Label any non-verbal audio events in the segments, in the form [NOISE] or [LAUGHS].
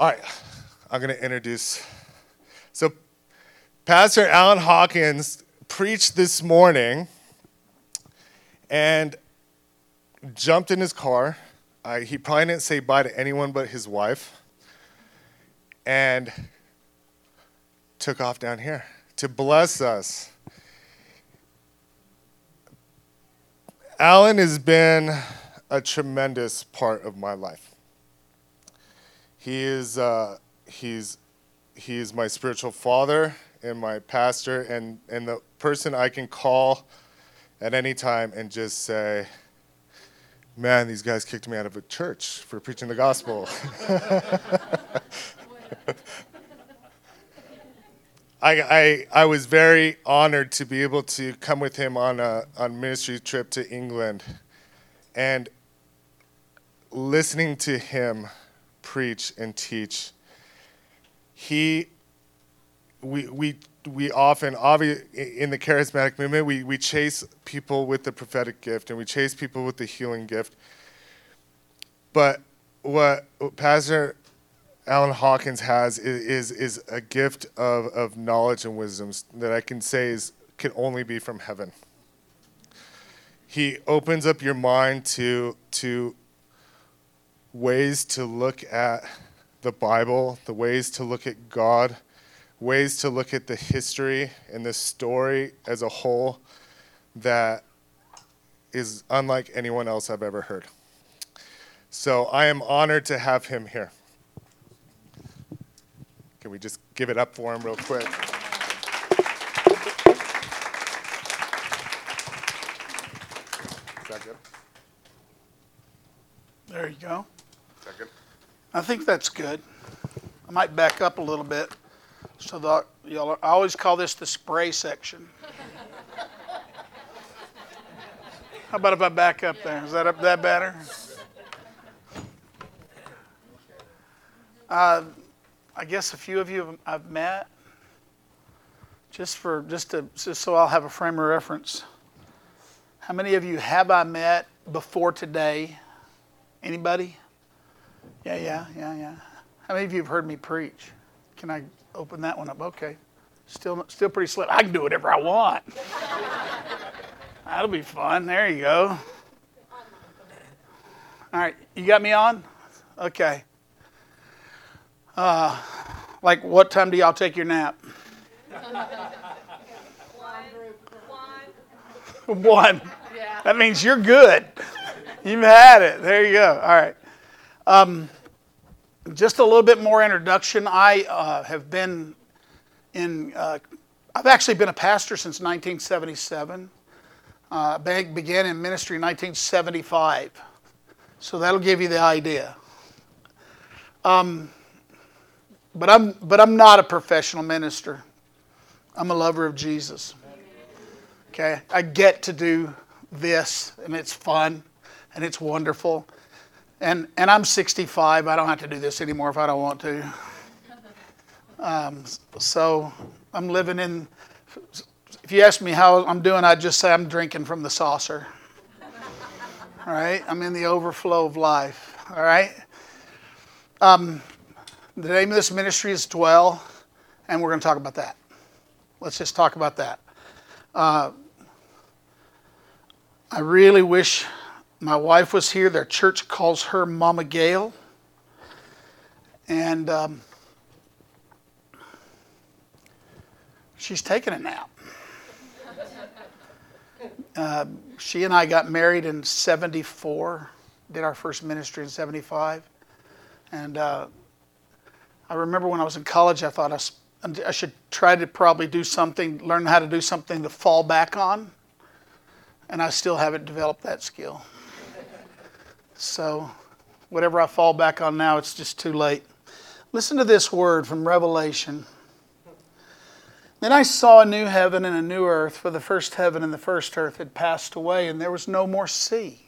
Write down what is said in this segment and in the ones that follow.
All right, I'm going to introduce. So, Pastor Alan Hawkins preached this morning and jumped in his car. Uh, he probably didn't say bye to anyone but his wife and took off down here to bless us. Alan has been a tremendous part of my life. He is uh, he's he is my spiritual father and my pastor and, and the person I can call at any time and just say, Man, these guys kicked me out of a church for preaching the gospel. [LAUGHS] I, I, I was very honored to be able to come with him on a on ministry trip to England and listening to him preach and teach. He we we we often in the charismatic movement we, we chase people with the prophetic gift and we chase people with the healing gift. But what, what Pastor Alan Hawkins has is, is, is a gift of, of knowledge and wisdom that I can say is can only be from heaven. He opens up your mind to to ways to look at the Bible, the ways to look at God, ways to look at the history and the story as a whole that is unlike anyone else I've ever heard. So I am honored to have him here. Can we just give it up for him real quick? Is that good? There you go. That? I think that's good. I might back up a little bit. So the, y'all, I always call this the spray section. How about if I back up there? Is that up that better? Uh, I guess a few of you I've met. Just for just to just so I'll have a frame of reference. How many of you have I met before today? Anybody? Yeah, yeah, yeah, yeah. How many of you have heard me preach? Can I open that one up? Okay. Still, still pretty slim. I can do whatever I want. [LAUGHS] That'll be fun. There you go. All right, you got me on? Okay. Uh, like, what time do y'all take your nap? [LAUGHS] One. One. That means you're good. You've had it. There you go. All right. Um, just a little bit more introduction. I uh, have been in, uh, I've actually been a pastor since 1977. Uh, began in ministry in 1975. So that'll give you the idea. Um, but I'm, but I'm not a professional minister. I'm a lover of Jesus. Okay, I get to do this, and it's fun, and it's wonderful. And, and I'm 65. I don't have to do this anymore if I don't want to. Um, so I'm living in, if you ask me how I'm doing, I'd just say I'm drinking from the saucer. All right? I'm in the overflow of life. All right? Um, the name of this ministry is Dwell, and we're going to talk about that. Let's just talk about that. Uh, I really wish my wife was here. Their church calls her Mama Gail. And um, she's taking a nap. [LAUGHS] Uh, she and I got married in 74, did our first ministry in 75. And uh, I remember when I was in college, I thought I, I should try to probably do something, learn how to do something to fall back on. And I still haven't developed that skill. So, whatever I fall back on now, it's just too late. Listen to this word from Revelation. Then I saw a new heaven and a new earth, for the first heaven and the first earth had passed away, and there was no more sea.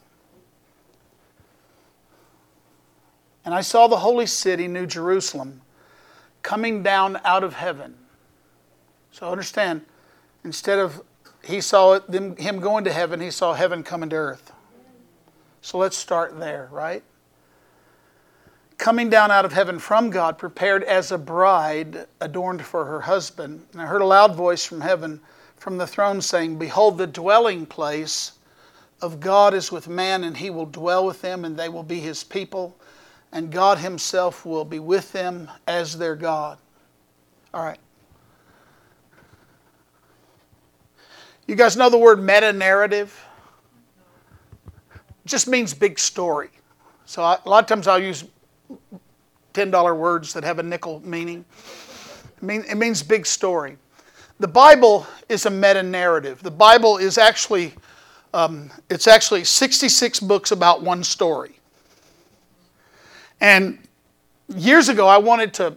And I saw the holy city, New Jerusalem, coming down out of heaven. So understand, instead of he saw them, him going to heaven, he saw heaven coming to earth. So let's start there, right? coming down out of heaven from God, prepared as a bride adorned for her husband. And I heard a loud voice from heaven, from the throne, saying, Behold, the dwelling place of God is with man, and he will dwell with them, and they will be his people, and God himself will be with them as their God. All right. You guys know the word meta narrative? Just means big story. So I, a lot of times I'll use $10 words that have a nickel meaning. It, mean, it means big story. The Bible is a meta narrative. The Bible is actually um, it's actually 66 books about one story. And years ago, I wanted to.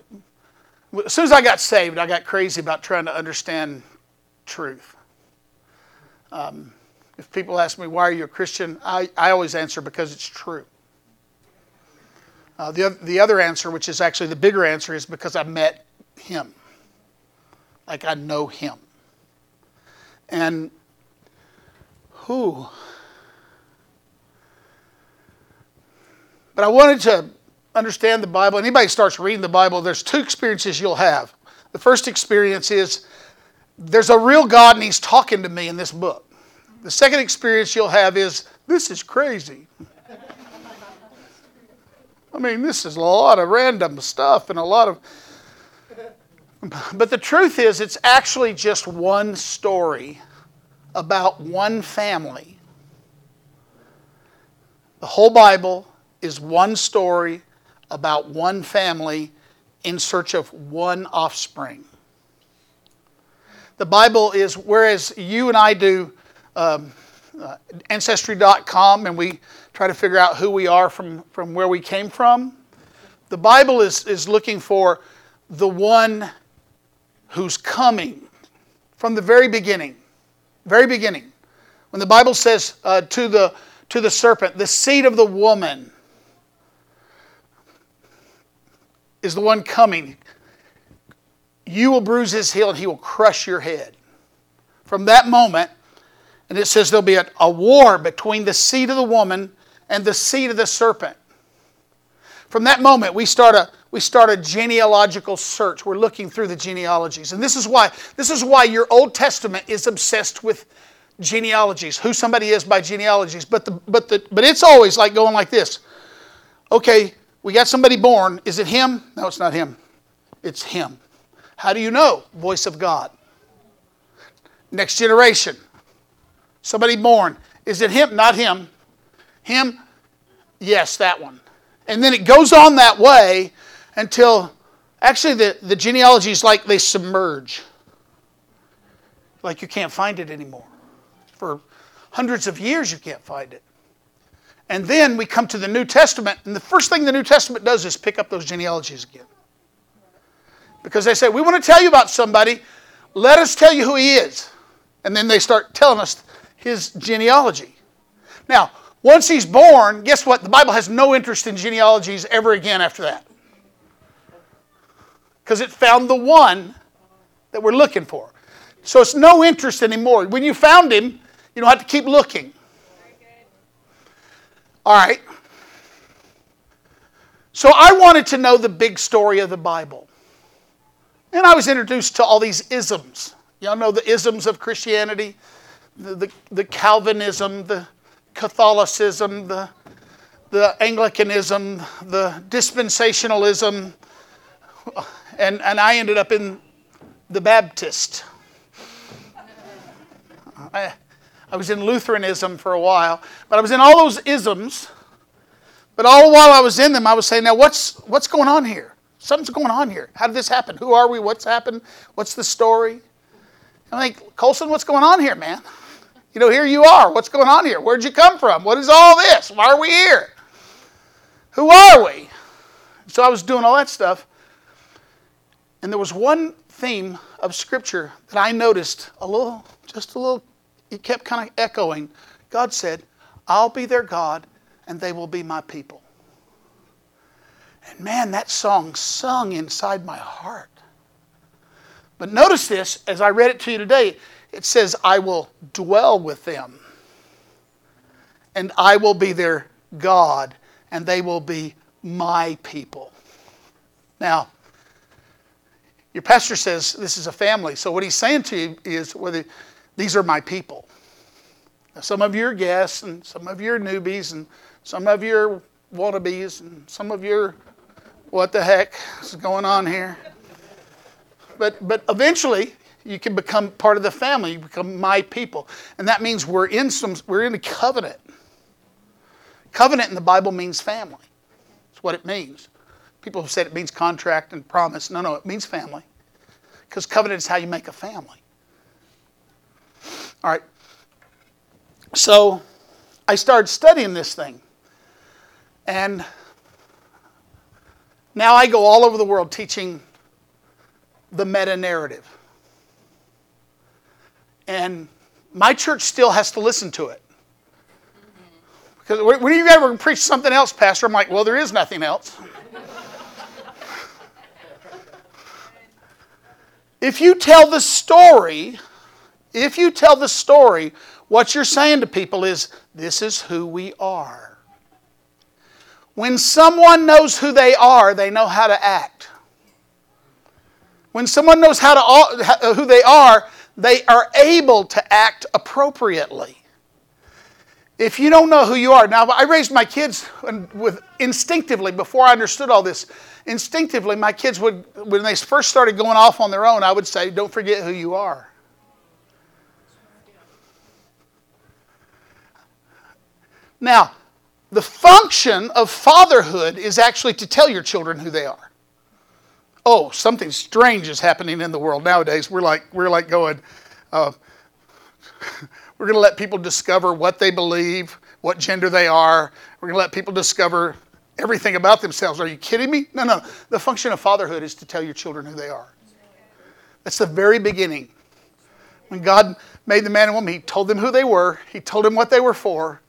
As soon as I got saved, I got crazy about trying to understand truth. Um, if people ask me, why are you a Christian? I, I always answer because it's true. Uh, the, the other answer, which is actually the bigger answer, is because I met him. Like I know him. And who? But I wanted to understand the Bible. Anybody starts reading the Bible, there's two experiences you'll have. The first experience is there's a real God and he's talking to me in this book. The second experience you'll have is this is crazy. I mean, this is a lot of random stuff and a lot of. But the truth is, it's actually just one story about one family. The whole Bible is one story about one family in search of one offspring. The Bible is, whereas you and I do um, uh, Ancestry.com and we try to figure out who we are from, from where we came from. The Bible is, is looking for the one who's coming from the very beginning. Very beginning. When the Bible says uh, to, the, to the serpent, the seed of the woman is the one coming. You will bruise his heel and he will crush your head. From that moment, and it says there'll be a, a war between the seed of the woman and the seed of the serpent. From that moment, we start a we start a genealogical search. We're looking through the genealogies, and this is why this is why your Old Testament is obsessed with genealogies, who somebody is by genealogies. But the but the but it's always like going like this. Okay, we got somebody born. Is it him? No, it's not him. It's him. How do you know? Voice of God. Next generation. Somebody born. Is it him? Not him. Him? Yes, that one. And then it goes on that way until actually the, the genealogy is like they submerge. Like you can't find it anymore. For hundreds of years, you can't find it. And then we come to the New Testament, and the first thing the New Testament does is pick up those genealogies again. Because they say, We want to tell you about somebody, let us tell you who he is. And then they start telling us his genealogy. Now, once he's born, guess what? The Bible has no interest in genealogies ever again after that. Because it found the one that we're looking for. So it's no interest anymore. When you found him, you don't have to keep looking. All right. So I wanted to know the big story of the Bible. And I was introduced to all these isms. Y'all know the isms of Christianity? The, the, Calvinism, the Catholicism, the, the Anglicanism, the dispensationalism, and, and I ended up in the Baptist. I, I was in Lutheranism for a while, but I was in all those isms. But all while I was in them, I was saying, now what's, what's going on here? Something's going on here. How did this happen? Who are we? What's happened? What's the story? I'm like, Colson, what's going on here, man? You know, here you are. What's going on here? Where'd you come from? What is all this? Why are we here? Who are we? So I was doing all that stuff. And there was one theme of Scripture that I noticed a little, just a little, it kept kind of echoing. God said, I'll be their God and they will be my people. And man, that song sung inside my heart. But notice this as I read it to you today it says, I will dwell with them, and I will be their God, and they will be my people. Now, your pastor says this is a family. So what he's saying to you is these are my people. Now, some of you are guests, and some of you are newbies, and some of you are wannabes, and some of you are what the heck is going on here. But but eventually you can become part of the family. You become my people, and that means we're in some we're in a covenant. Covenant in the Bible means family. That's what it means. People have said it means contract and promise. No, no, it means family. Because covenant is how you make a family. All right. So I started studying this thing. And now I go all over the world teaching the meta narrative. And my church still has to listen to it. Because when you ever preach something else, Pastor, I'm like, well, there is nothing else. if you tell the story, if you tell the story, what you're saying to people is, this is who we are. When someone knows who they are, they know how to act. When someone knows how to, who they are, they are able to act appropriately. If you don't know who you are, now I raised my kids with instinctively before I understood all this. Instinctively, my kids would, when they first started going off on their own, I would say, "Don't forget who you are." Now, the function of fatherhood is actually to tell your children who they are. Oh, something strange is happening in the world nowadays. We're like we're like going. Uh, [LAUGHS] we're going to let people discover what they believe, what gender they are. We're going to let people discover everything about themselves. Are you kidding me? No, no. The function of fatherhood is to tell your children who they are. That's the very beginning. When God made the man and woman, He told them who they were, He told them what they were for,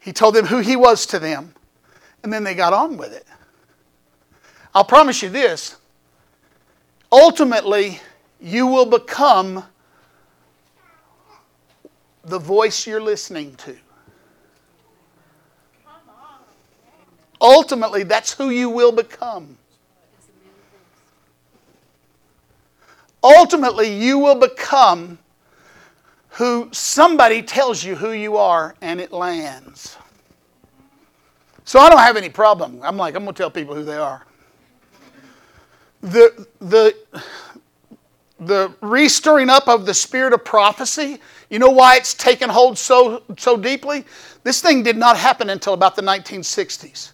He told them who He was to them, and then they got on with it. I'll promise you this ultimately, you will become the voice you're listening to. Ultimately, that's who you will become. Ultimately, you will become who somebody tells you who you are and it lands. So I don't have any problem. I'm like, I'm going to tell people who they are. The, the, the restoring up of the spirit of prophecy, you know why it's taken hold so, so deeply? This thing did not happen until about the 1960s.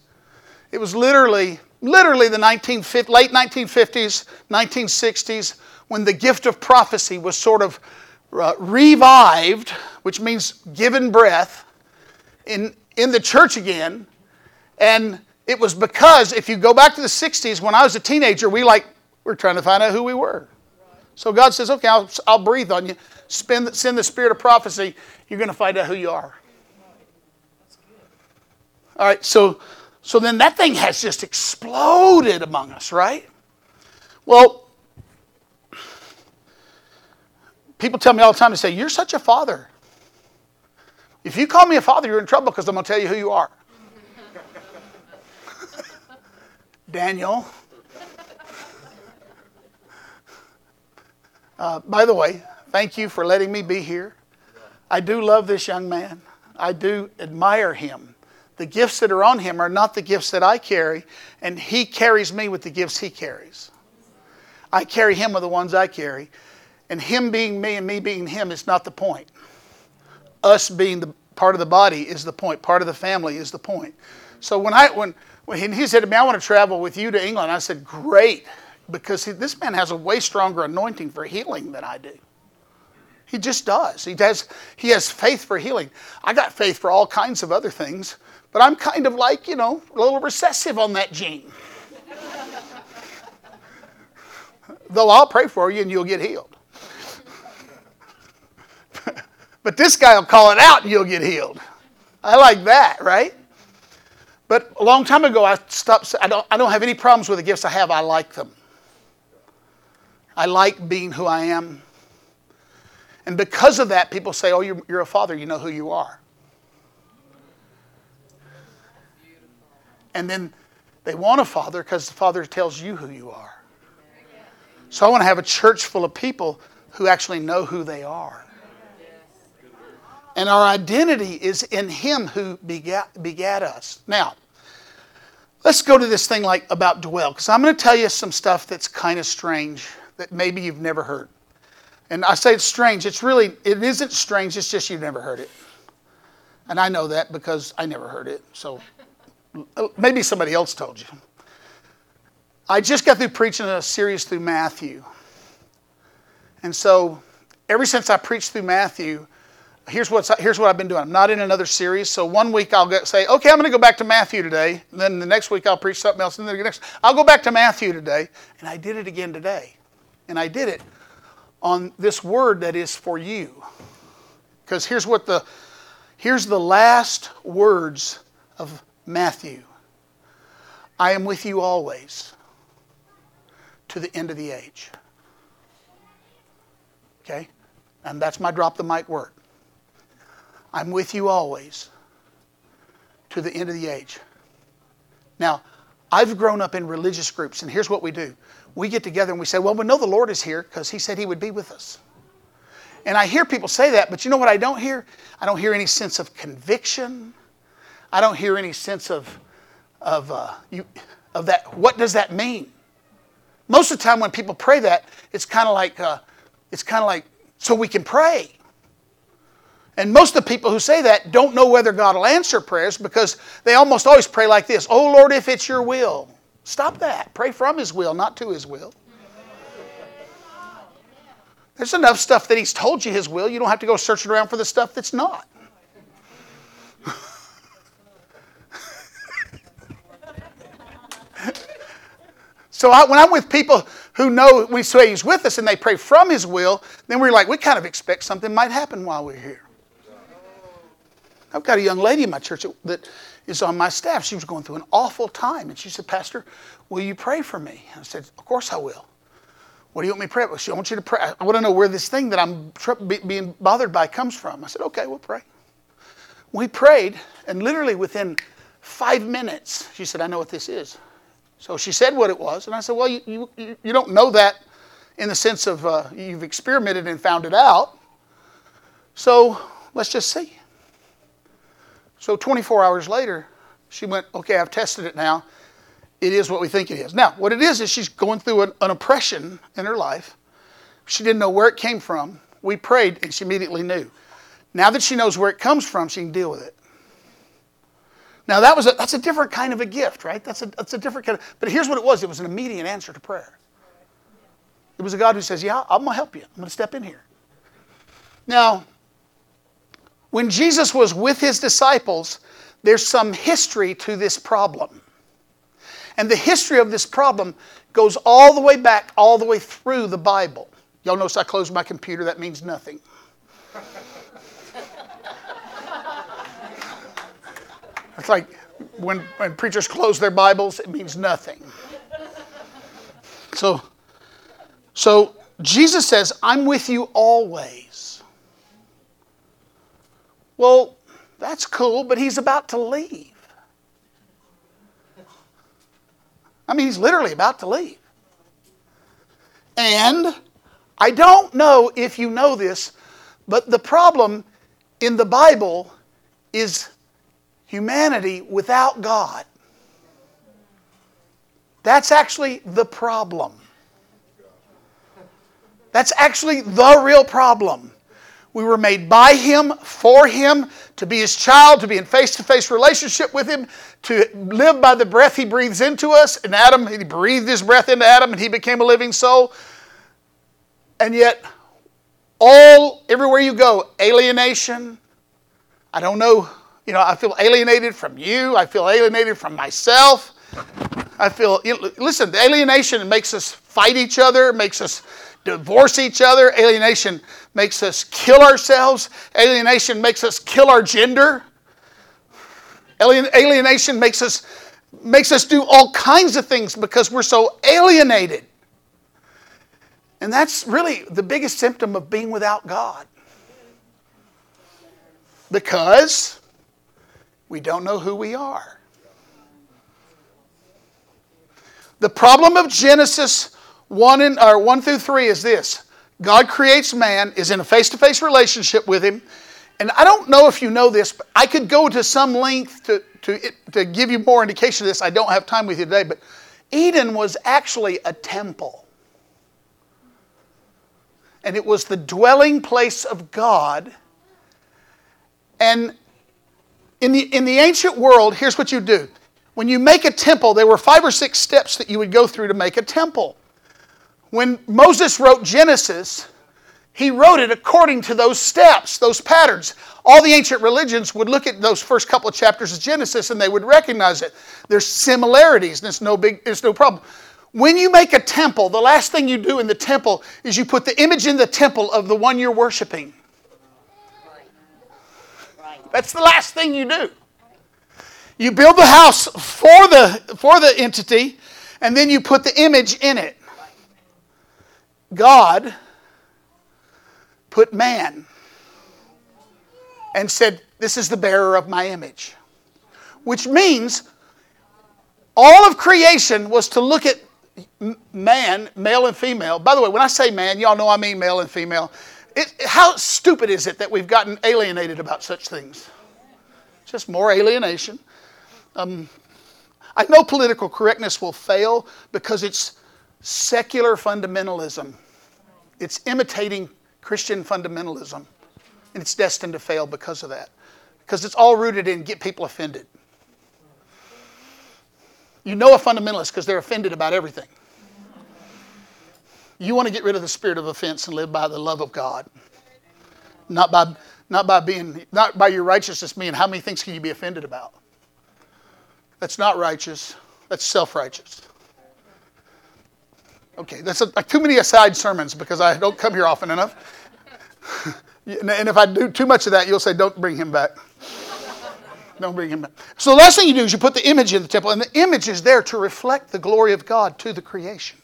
It was literally, literally the 19, late 1950s, 1960s, when the gift of prophecy was sort of uh, revived, which means given breath, in, in the church again. And it was because if you go back to the 60s, when I was a teenager, we like, we we're trying to find out who we were. So God says, okay, I'll, I'll breathe on you, Spend, send the spirit of prophecy. You're going to find out who you are. All right, so, so then that thing has just exploded among us, right? Well, people tell me all the time, they say, You're such a father. If you call me a father, you're in trouble because I'm going to tell you who you are. Daniel, Uh, by the way, thank you for letting me be here. I do love this young man. I do admire him. The gifts that are on him are not the gifts that I carry, and he carries me with the gifts he carries. I carry him with the ones I carry, and him being me and me being him is not the point. Us being the part of the body is the point. Part of the family is the point. So when I when when he said to me, "I want to travel with you to England," I said, "Great." because this man has a way stronger anointing for healing than I do. He just does. He does. he has faith for healing. I got faith for all kinds of other things, but I'm kind of like, you know, a little recessive on that gene. [LAUGHS] Though I'll pray for you and you'll get healed. [LAUGHS] but this guy will call it out and you'll get healed. I like that, right? But a long time ago, I stopped. I don't, I don't have any problems with the gifts I have. I like them. I like being who I am. And because of that, people say, Oh, you're, you're a father, you know who you are. And then They want a father because the father tells you who you are. So I want to have a church full of people who actually know who they are. And our identity is in Him who begat, begat us. Now, let's go to this thing like about dwell, because I'm going to tell you some stuff that's kind of strange that maybe you've never heard. And I say it's strange. It's really, it isn't strange, it's just you've never heard it. And I know that because I never heard it. So maybe somebody else told you. I just got through preaching a series through Matthew. And so ever since I preached through Matthew, here's, what's, here's what I've been doing. I'm not in another series. So one week I'll say, okay, I'm going to go back to Matthew today. And then the next week I'll preach something else. And then the next, I'll go back to Matthew today. And I did it again today. And I did it on this word that is for you. Because here's what the, here's the last words of Matthew. I am with you always to the end of the age. Okay? And that's my drop the mic word. I'm with you always to the end of the age. Now, I've grown up in religious groups, and here's what we do we get together and we say, Well, we know the Lord is here because He said He would be with us. And I hear people say that, but you know what I don't hear? I don't hear any sense of conviction. I don't hear any sense of, of, uh, you, of that. What does that mean? Most of the time when people pray that, it's kind of like, uh, it's kind of like, so we can pray. And most of the people who say that don't know whether God will answer prayers because they almost always pray like this Oh Lord, if it's your will. Stop that. Pray from His will, not to His will. There's enough stuff that He's told you His will. You don't have to go searching around for the stuff that's not. [LAUGHS] so I, when I'm with people who know we say He's with us and they pray from His will, then we're like, we kind of expect something might happen while we're here. I've got a young lady in my church that is on my staff. She was going through an awful time. And she said, Pastor, will you pray for me? I said, Of course I will. What do you want me to pray? She I want you to pray. I want to know where this thing that I'm being bothered by comes from. I said, Okay, we'll pray. We prayed, and literally within five minutes, she said, I know what this is. So she said what it was. And I said, Well, you, you, you don't know that in the sense of uh, you've experimented and found it out. So let's just see. So 24 hours later, she went, Okay, I've tested it now. It is what we think it is. Now, what it is is she's going through an, an oppression in her life. She didn't know where it came from. We prayed, and she immediately knew. Now that she knows where it comes from, she can deal with it. Now that was a, that's a different kind of a gift, right? That's a, that's a different kind of, but here's what it was. It was an immediate answer to prayer. It was a God who says, yeah, I'm going to help you. I'm going to step in here. Now, when Jesus was with his disciples, there's some history to this problem. And the history of this problem goes all the way back, all the way through the Bible. Y'all notice I closed my computer, that means nothing. it's like when, when preachers close their Bibles, it means nothing. So, so Jesus says, I'm with you always. Well, that's cool, but he's about to leave. I mean, he's literally about to leave. And I don't know if you know this, but the problem in the Bible is humanity without God. That's actually the problem. That's actually the real problem. We were made by Him, for Him, to be His child, to be in face to face relationship with Him, to live by the breath He breathes into us. And Adam, He breathed His breath into Adam and he became a living soul. And yet, all, everywhere you go, alienation. I don't know, you know, I feel alienated from you. I feel alienated from myself. I feel, listen, the alienation makes us fight each other, makes us divorce each other. Alienation makes us kill ourselves. Alienation makes us kill our gender. Alien, alienation makes us, makes us do all kinds of things because we're so alienated. And that's really the biggest symptom of being without God. Because we don't know who we are. The problem of Genesis 1, and, or 1 through 3 is this God creates man, is in a face to face relationship with him. And I don't know if you know this, but I could go to some length to, to, to give you more indication of this. I don't have time with you today, but Eden was actually a temple. And it was the dwelling place of God. And in the, in the ancient world, here's what you do. When you make a temple, there were five or six steps that you would go through to make a temple. When Moses wrote Genesis, he wrote it according to those steps, those patterns. All the ancient religions would look at those first couple of chapters of Genesis and they would recognize it. There's similarities, and it's no big, it's no problem. When you make a temple, the last thing you do in the temple is you put the image in the temple of the one you're worshiping. That's the last thing you do. You build the house for the, for the entity, and then you put the image in it. God put man and said, This is the bearer of my image. Which means all of creation was to look at man, male and female. By the way, when I say man, y'all know I mean male and female. It, how stupid is it that we've gotten alienated about such things? Just more alienation. Um, I know political correctness will fail because it's secular fundamentalism. It's imitating Christian fundamentalism, and it's destined to fail because of that. Because it's all rooted in get people offended. You know a fundamentalist because they're offended about everything. You want to get rid of the spirit of offense and live by the love of God. Not by, not by being not by your righteousness meaning how many things can you be offended about? That's not righteous. That's self-righteous. Okay, that's a, too many aside sermons because I don't come here often enough. [LAUGHS] and if I do too much of that, you'll say, "Don't bring him back." [LAUGHS] Don't bring him back. So the last thing you do is you put the image in the temple, and the image is there to reflect the glory of God to the creation.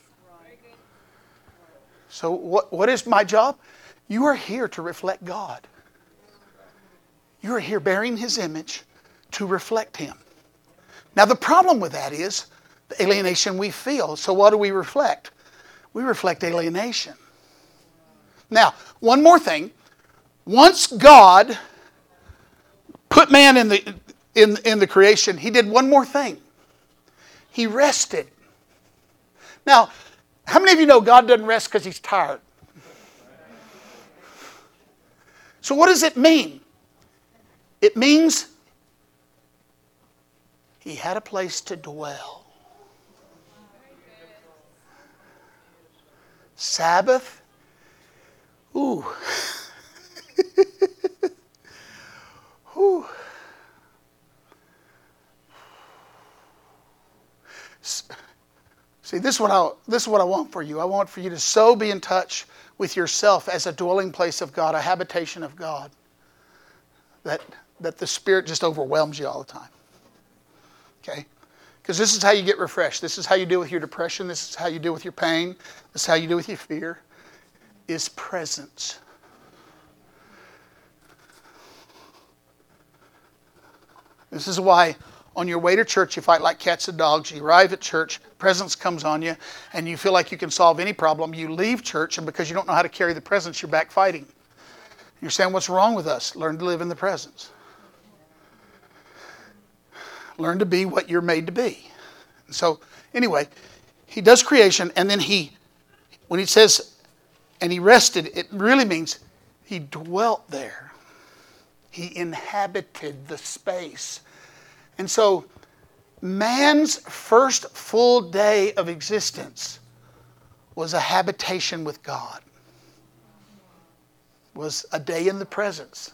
So what, what is my job? You are here to reflect God. You are here bearing His image to reflect Him. Now the problem with that is the alienation we feel. So what do we reflect? We reflect alienation. Now, one more thing. Once God put man in the, in, in the creation, he did one more thing. He rested. Now, how many of you know God doesn't rest because he's tired? So, what does it mean? It means he had a place to dwell. Sabbath? Ooh. [LAUGHS] Ooh. See, this is, what I, this is what I want for you. I want for you to so be in touch with yourself as a dwelling place of God, a habitation of God, that, that the Spirit just overwhelms you all the time. Okay? Because this is how you get refreshed. This is how you deal with your depression. This is how you deal with your pain. This is how you deal with your fear. Is presence. This is why on your way to church you fight like cats and dogs. You arrive at church, presence comes on you, and you feel like you can solve any problem. You leave church, and because you don't know how to carry the presence, you're back fighting. You're saying, What's wrong with us? Learn to live in the presence. Learn to be what you're made to be. So, anyway, he does creation, and then he, when he says, and he rested, it really means he dwelt there. He inhabited the space. And so, man's first full day of existence was a habitation with God, was a day in the presence.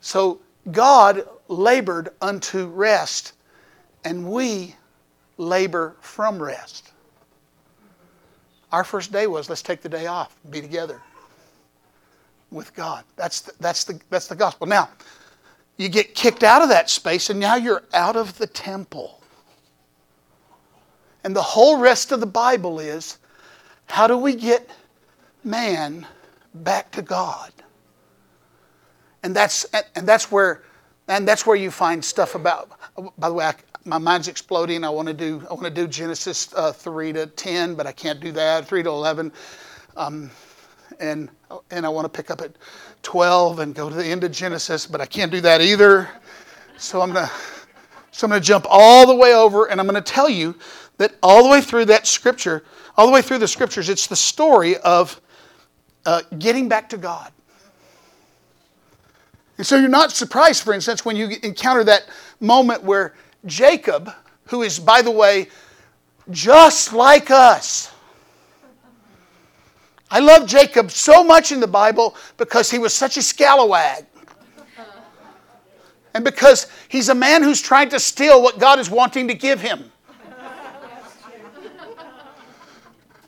So, God labored unto rest and we labor from rest. Our first day was let's take the day off, be together with God. That's the, that's the, that's the gospel. Now, you get kicked out of that space, and now you're out of the temple. And the whole rest of the Bible is how do we get man back to God? And that's, and that's where and that's where you find stuff about by the way I, my mind's exploding. I want to do I want to do Genesis uh, three to ten, but I can't do that. Three to eleven, um, and and I want to pick up at twelve and go to the end of Genesis, but I can't do that either. So I'm gonna so I'm gonna jump all the way over, and I'm gonna tell you that all the way through that scripture, all the way through the scriptures, it's the story of uh, getting back to God. And so you're not surprised, for instance, when you encounter that moment where Jacob, who is, by the way, just like us. I love Jacob so much in the Bible because he was such a scalawag. And because he's a man who's trying to steal what God is wanting to give him.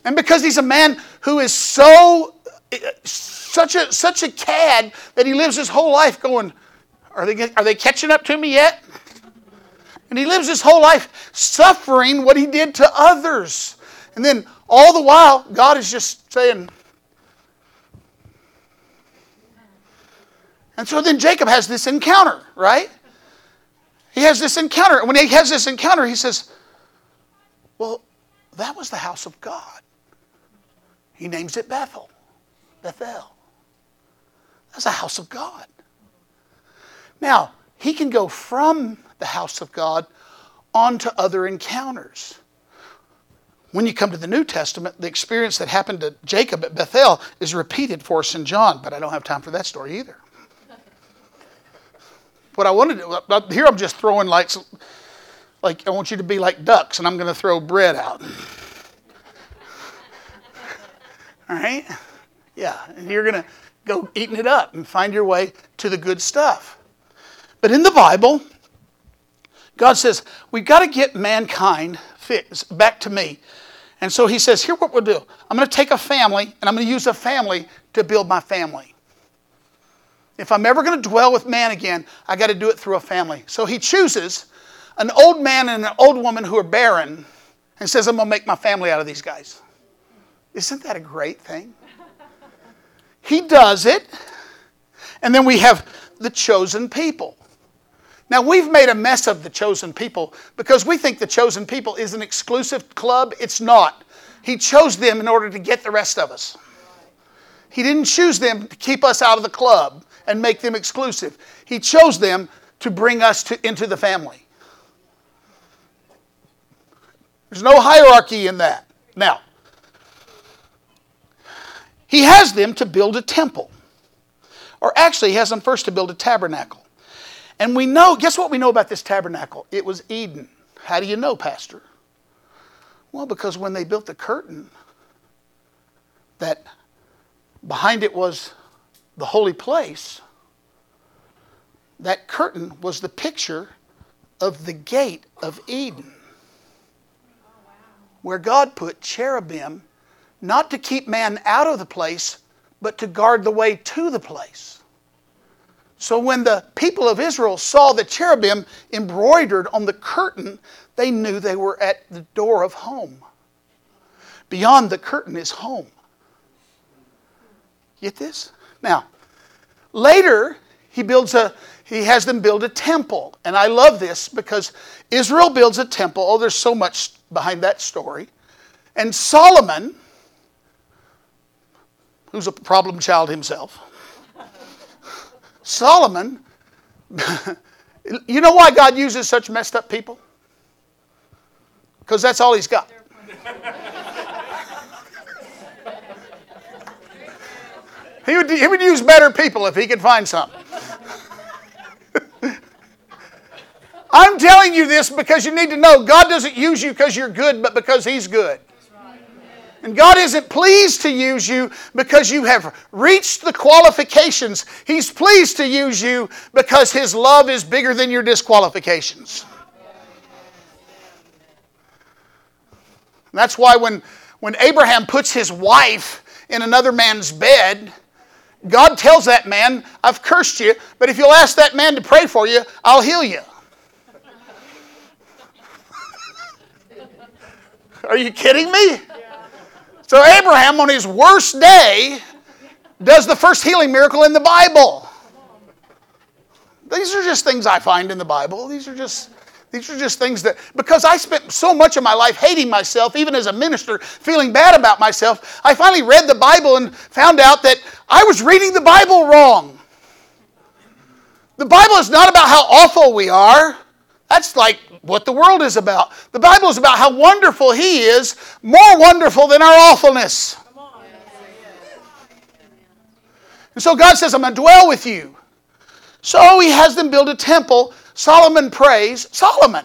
And because he's a man who is so such a such a cad that he lives his whole life going, are they, are they catching up to me yet? And he lives his whole life suffering what he did to others. And then all the while, God is just saying, And so then Jacob has this encounter, right? He has this encounter. And when he has this encounter, he says, Well, that was the house of God. He names it Bethel. Bethel. That's a house of God. Now, he can go from the house of God onto other encounters. When you come to the New Testament, the experience that happened to Jacob at Bethel is repeated for us in John, but I don't have time for that story either. what I wanted to here, I'm just throwing like, like I want you to be like ducks, and I'm going to throw bread out. All right? Yeah, and you're going to go eating it up and find your way to the good stuff. But in the Bible, God says, we've got to get mankind fixed, back to me. And so he says, here what we'll do. I'm going to take a family and I'm going to use a family to build my family. If I'm ever going to dwell with man again, I got to do it through a family. So he chooses an old man and an old woman who are barren and says, I'm going to make my family out of these guys. Isn't that a great thing? He does it. And then we have the chosen people. Now, we've made a mess of the chosen people because we think the chosen people is an exclusive club. It's not. He chose them in order to get the rest of us. He didn't choose them to keep us out of the club and make them exclusive. He chose them to bring us to, into the family. There's no hierarchy in that. Now, he has them to build a temple. Or actually, he has them first to build a tabernacle. And we know, guess what we know about this tabernacle? It was Eden. How do you know, Pastor? Well, because when they built the curtain, that behind it was the holy place, that curtain was the picture of the gate of Eden, where God put cherubim not to keep man out of the place, but to guard the way to the place. So when the people of Israel saw the cherubim embroidered on the curtain, they knew they were at the door of home. Beyond the curtain is home. Get this? Now, later he builds a he has them build a temple. And I love this because Israel builds a temple. Oh, there's so much behind that story. And Solomon who's a problem child himself. Solomon, [LAUGHS] you know why God uses such messed up people? Because that's all he's got. [LAUGHS] he, would, he would use better people if he could find some. [LAUGHS] I'm telling you this because you need to know God doesn't use you because you're good, but because He's good. And God isn't pleased to use you because you have reached the qualifications. He's pleased to use you because His love is bigger than your disqualifications. That's why when, when Abraham puts his wife in another man's bed, God tells that man, I've cursed you, but if you'll ask that man to pray for you, I'll heal you. [LAUGHS] Are you kidding me? So Abraham, on his worst day, does the first healing miracle in the Bible. These are just things I find in the Bible. These are just These are just things that, because I spent so much of my life hating myself, even as a minister, feeling bad about myself, I finally read the Bible and found out that I was reading the Bible wrong. The Bible is not about how awful we are. That's like what the world is about. The Bible is about how wonderful He is, more wonderful than our awfulness. And so God says, I'm going to dwell with you. So He has them build a temple Solomon prays, Solomon,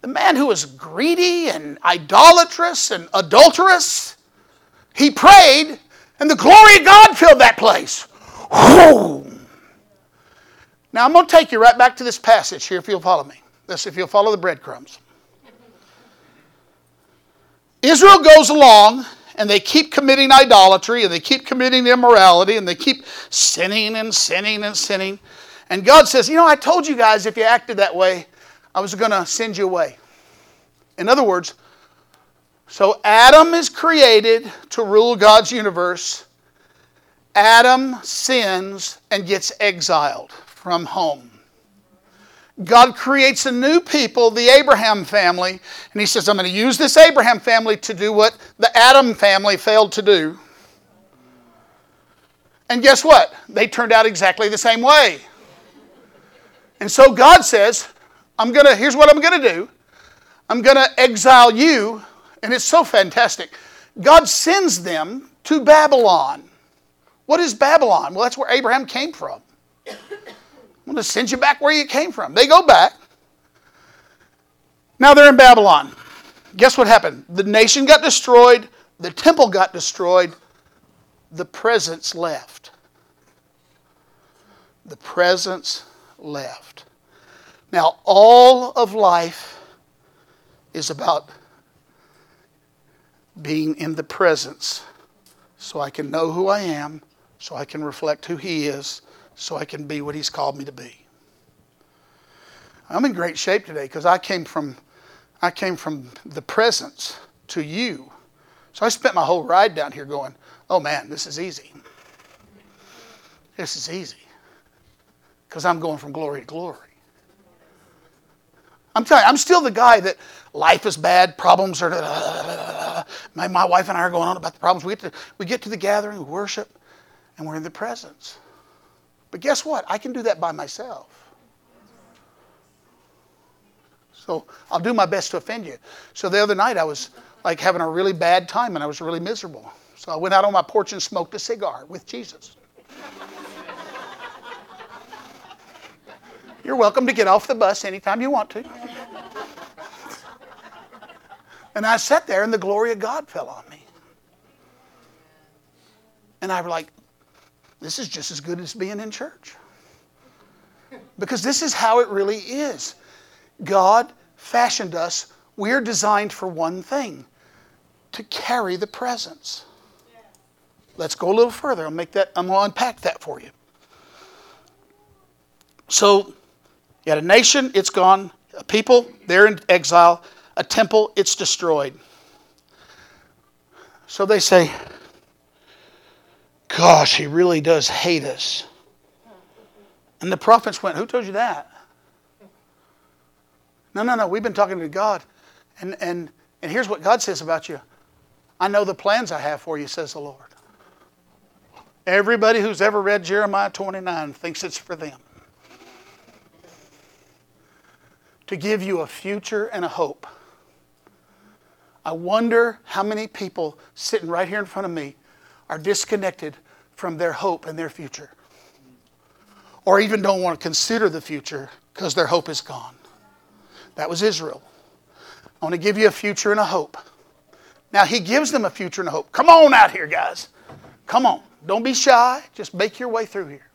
the man who was greedy and idolatrous and adulterous, he prayed, and the glory of God filled that place. Whew. Now I'm going to take you right back to this passage here if you'll follow me. This, if you'll follow the breadcrumbs. Israel goes along and they keep committing idolatry and they keep committing immorality and they keep sinning and sinning and sinning. And God says, You know, I told you guys if you acted that way, I was going to send you away. In other words, so Adam is created to rule God's universe. Adam sins and gets exiled from home. God creates a new people, the Abraham family, and He says, I'm going to use this Abraham family to do what the Adam family failed to do. And guess what? They turned out exactly the same way. And so God says, I'm going to, here's what I'm going to do I'm going to exile you. And it's so fantastic. God sends them to Babylon. What is Babylon? Well, that's where Abraham came from. I'm going to send you back where you came from. They go back. Now they're in Babylon. Guess what happened? The nation got destroyed, the temple got destroyed, the presence left. The presence left. Now, all of life is about being in the presence so I can know who I am, so I can reflect who He is, so I can be what He's called me to be. I'm in great shape today because I came from I came from the presence to you. So I spent my whole ride down here going, "Oh man, this is easy. This is easy." because I'm going from glory to glory. I'm telling you, I'm still the guy that life is bad, problems are. my, my wife and I are going on about the problems. We get, to, we get to the gathering, we worship, and we're in the presence. But guess what? I can do that by myself. So I'll do my best to offend you. So the other night I was like having a really bad time and I was really miserable. So I went out on my porch and smoked a cigar with Jesus. You're welcome to get off the bus anytime you want to. And I sat there, and the glory of God fell on me. And I was like, this is just as good as being in church. Because this is how it really is. God fashioned us, we're designed for one thing to carry the presence. Let's go a little further. I'll make that, I'm going to unpack that for you. So, you had a nation, it's gone. A people, they're in exile. A temple, it's destroyed. So they say, Gosh, he really does hate us. And the prophets went, Who told you that? No, no, no. We've been talking to God. And, and, and here's what God says about you I know the plans I have for you, says the Lord. Everybody who's ever read Jeremiah 29 thinks it's for them. to give you a future and a hope. I wonder how many people sitting right here in front of me are disconnected from their hope and their future. Or even don't want to consider the future because their hope is gone. That was Israel. I want to give you a future and a hope. Now, he gives them a future and a hope. Come on out here, guys. Come on. Don't be shy. Just make your way through here.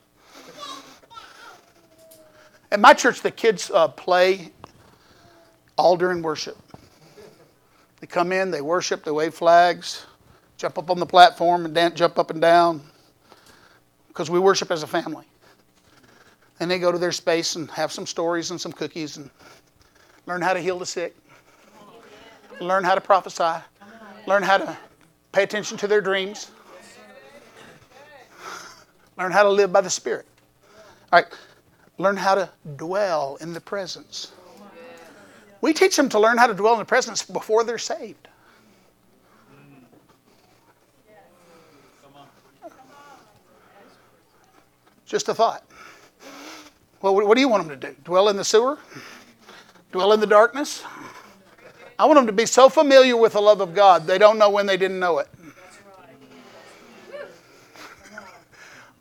At my church, the kids uh, play all during worship. They come in, they worship, they wave flags, jump up on the platform and dance, jump up and down because we worship as a family. And they go to their space and have some stories and some cookies and learn how to heal the sick, learn how to prophesy, learn how to pay attention to their dreams, learn how to live by the Spirit. All right, learn how to dwell in the presence. We teach them to learn how to dwell in the presence before they're saved. Just a thought. Well, what do you want them to do? Dwell in the sewer? Dwell in the darkness? I want them to be so familiar with the love of God, they don't know when they didn't know it.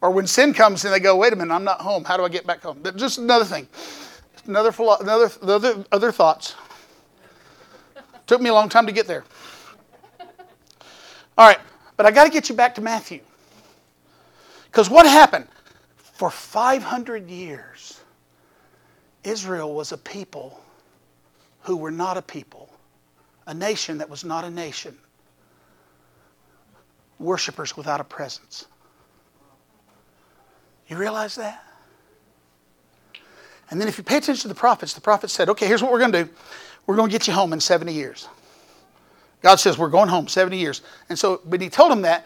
or when sin comes and they go, wait a minute, I'm not home. How do I get back home? Just another thing. Another, another, other, other thoughts. Took me a long time to get there. All right, but I got to get you back to Matthew. Because what happened? For 500 years, Israel was a people who were not a people, a nation that was not a nation, worshippers without a presence. You realize that? And then if you pay attention to the prophets, the prophets said, okay, here's what we're going to do. We're going to get you home in 70 years. God says, we're going home 70 years. And so, when he told them that,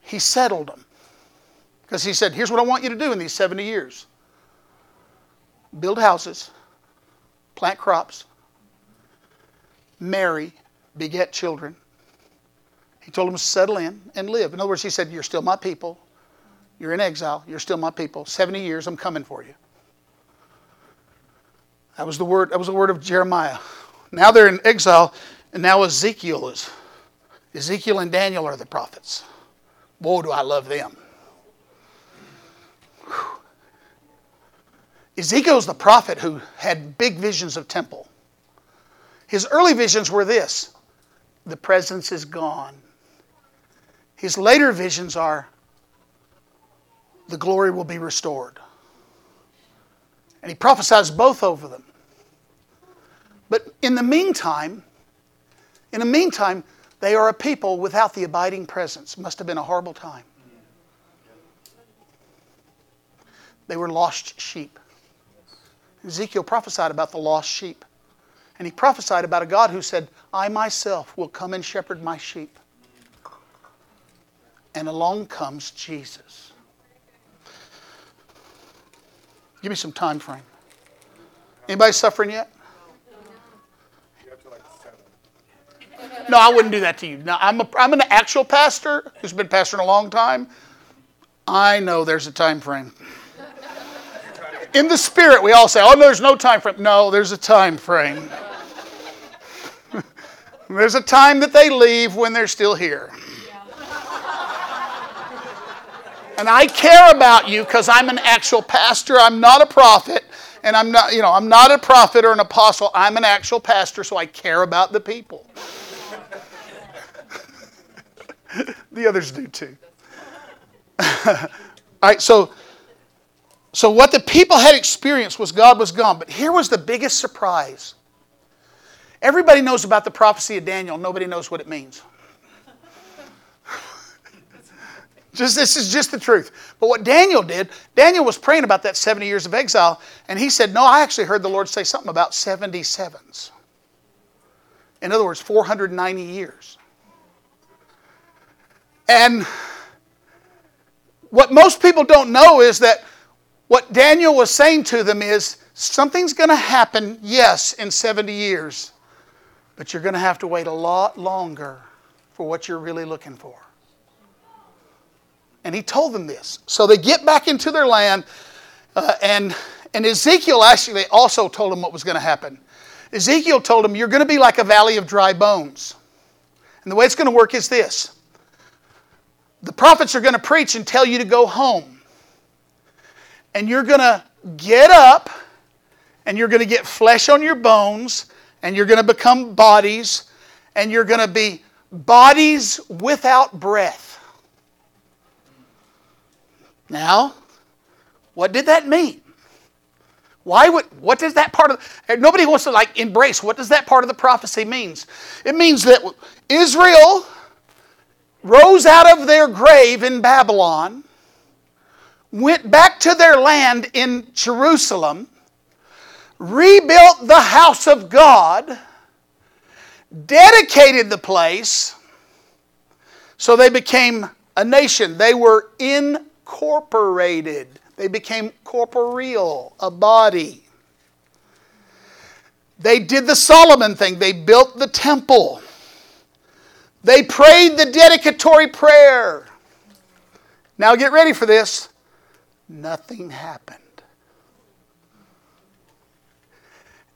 he settled them. Because he said, here's what I want you to do in these 70 years build houses, plant crops, marry, beget children. He told them to settle in and live. In other words, he said, You're still my people. You're in exile. You're still my people. 70 years, I'm coming for you. That was the word, that was the word of Jeremiah. Now they're in exile, and now Ezekiel is. Ezekiel and Daniel are the prophets. Boy, do I love them. Ezekiel's the prophet who had big visions of temple. His early visions were this the presence is gone. His later visions are the glory will be restored. And he prophesies both over them. But in the meantime, in the meantime, they are a people without the abiding presence. Must have been a horrible time. They were lost sheep. Ezekiel prophesied about the lost sheep. And he prophesied about a God who said, I myself will come and shepherd my sheep. And along comes Jesus. Give me some time frame. Anybody suffering yet? No, I wouldn't do that to you. No, I'm, a, I'm an actual pastor who's been pastoring a long time. I know there's a time frame. In the spirit, we all say, oh, no, there's no time frame. No, there's a time frame. [LAUGHS] there's a time that they leave when they're still here. And I care about you because I'm an actual pastor. I'm not a prophet. And I'm not, you know, I'm not a prophet or an apostle. I'm an actual pastor, so I care about the people. [LAUGHS] the others do too. [LAUGHS] All right, so so what the people had experienced was God was gone. But here was the biggest surprise. Everybody knows about the prophecy of Daniel. Nobody knows what it means. [LAUGHS] just this is just the truth. But what Daniel did, Daniel was praying about that 70 years of exile, and he said, No, I actually heard the Lord say something about 77s. In other words, 490 years. And what most people don't know is that what Daniel was saying to them is something's going to happen, yes, in 70 years, but you're going to have to wait a lot longer for what you're really looking for. And he told them this. So they get back into their land, uh, and, and Ezekiel actually also told them what was going to happen. Ezekiel told them, You're going to be like a valley of dry bones. And the way it's going to work is this the prophets are going to preach and tell you to go home. And you're going to get up and you're going to get flesh on your bones and you're going to become bodies and you're going to be bodies without breath. Now, what did that mean? Why would what does that part of eh, nobody wants to like embrace what does that part of the prophecy means? It means that Israel rose out of their grave in Babylon, went back to their land in Jerusalem, rebuilt the house of God, dedicated the place, so they became a nation. They were incorporated, they became corporeal, a body. They did the Solomon thing, they built the temple. They prayed the dedicatory prayer. Now get ready for this. Nothing happened.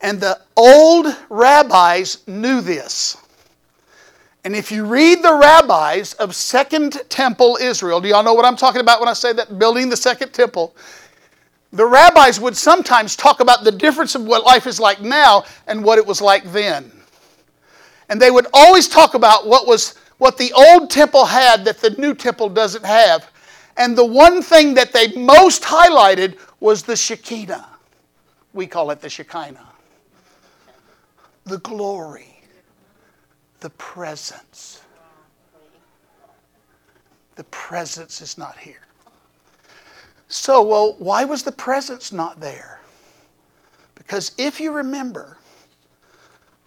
And the old rabbis knew this. And if you read the rabbis of Second Temple Israel, do y'all know what I'm talking about when I say that building the Second Temple? The rabbis would sometimes talk about the difference of what life is like now and what it was like then. And they would always talk about what was what the old temple had that the new temple doesn't have. And the one thing that they most highlighted was the Shekinah. We call it the Shekinah. The glory the presence. The presence is not here. So, well, why was the presence not there? Because if you remember,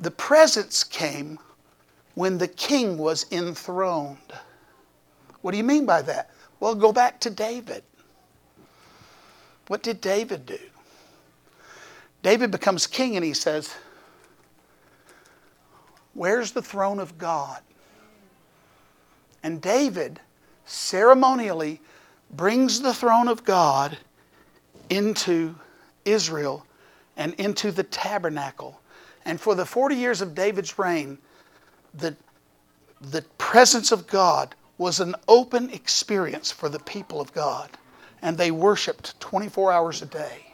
the presence came when the king was enthroned. What do you mean by that? Well, go back to David. What did David do? David becomes king and he says, Where's the throne of God? And David ceremonially brings the throne of God into Israel and into the tabernacle. And for the 40 years of David's reign, the, the presence of God was an open experience for the people of God. And they worshiped 24 hours a day.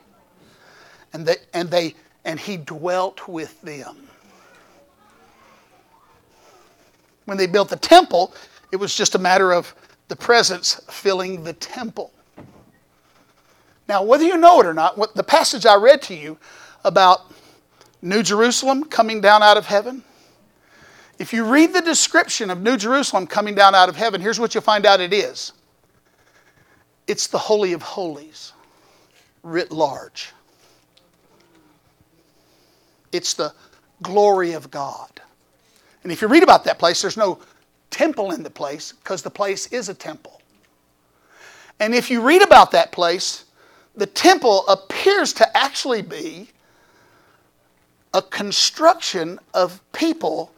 And, they, and, they, and he dwelt with them. When they built the temple, it was just a matter of the presence filling the temple. Now, whether you know it or not, what the passage I read to you about New Jerusalem coming down out of heaven, if you read the description of New Jerusalem coming down out of heaven, here's what you'll find out it is it's the Holy of Holies, writ large. It's the glory of God. And if you read about that place, there's no temple in the place because the place is a temple. And if you read about that place, the temple appears to actually be a construction of people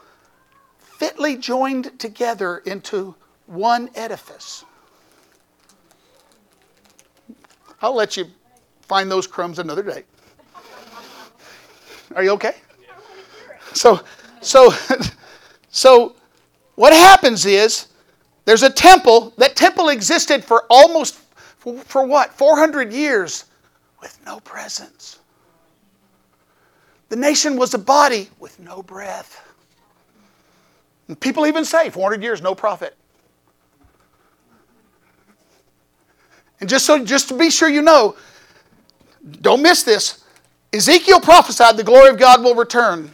fitly joined together into one edifice. I'll let you find those crumbs another day. Are you okay? So, so [LAUGHS] So, what happens is there's a temple. That temple existed for almost, for, for what? 400 years with no presence. The nation was a body with no breath. And people even say 400 years, no prophet. And just so, just to be sure you know, don't miss this. Ezekiel prophesied the glory of God will return.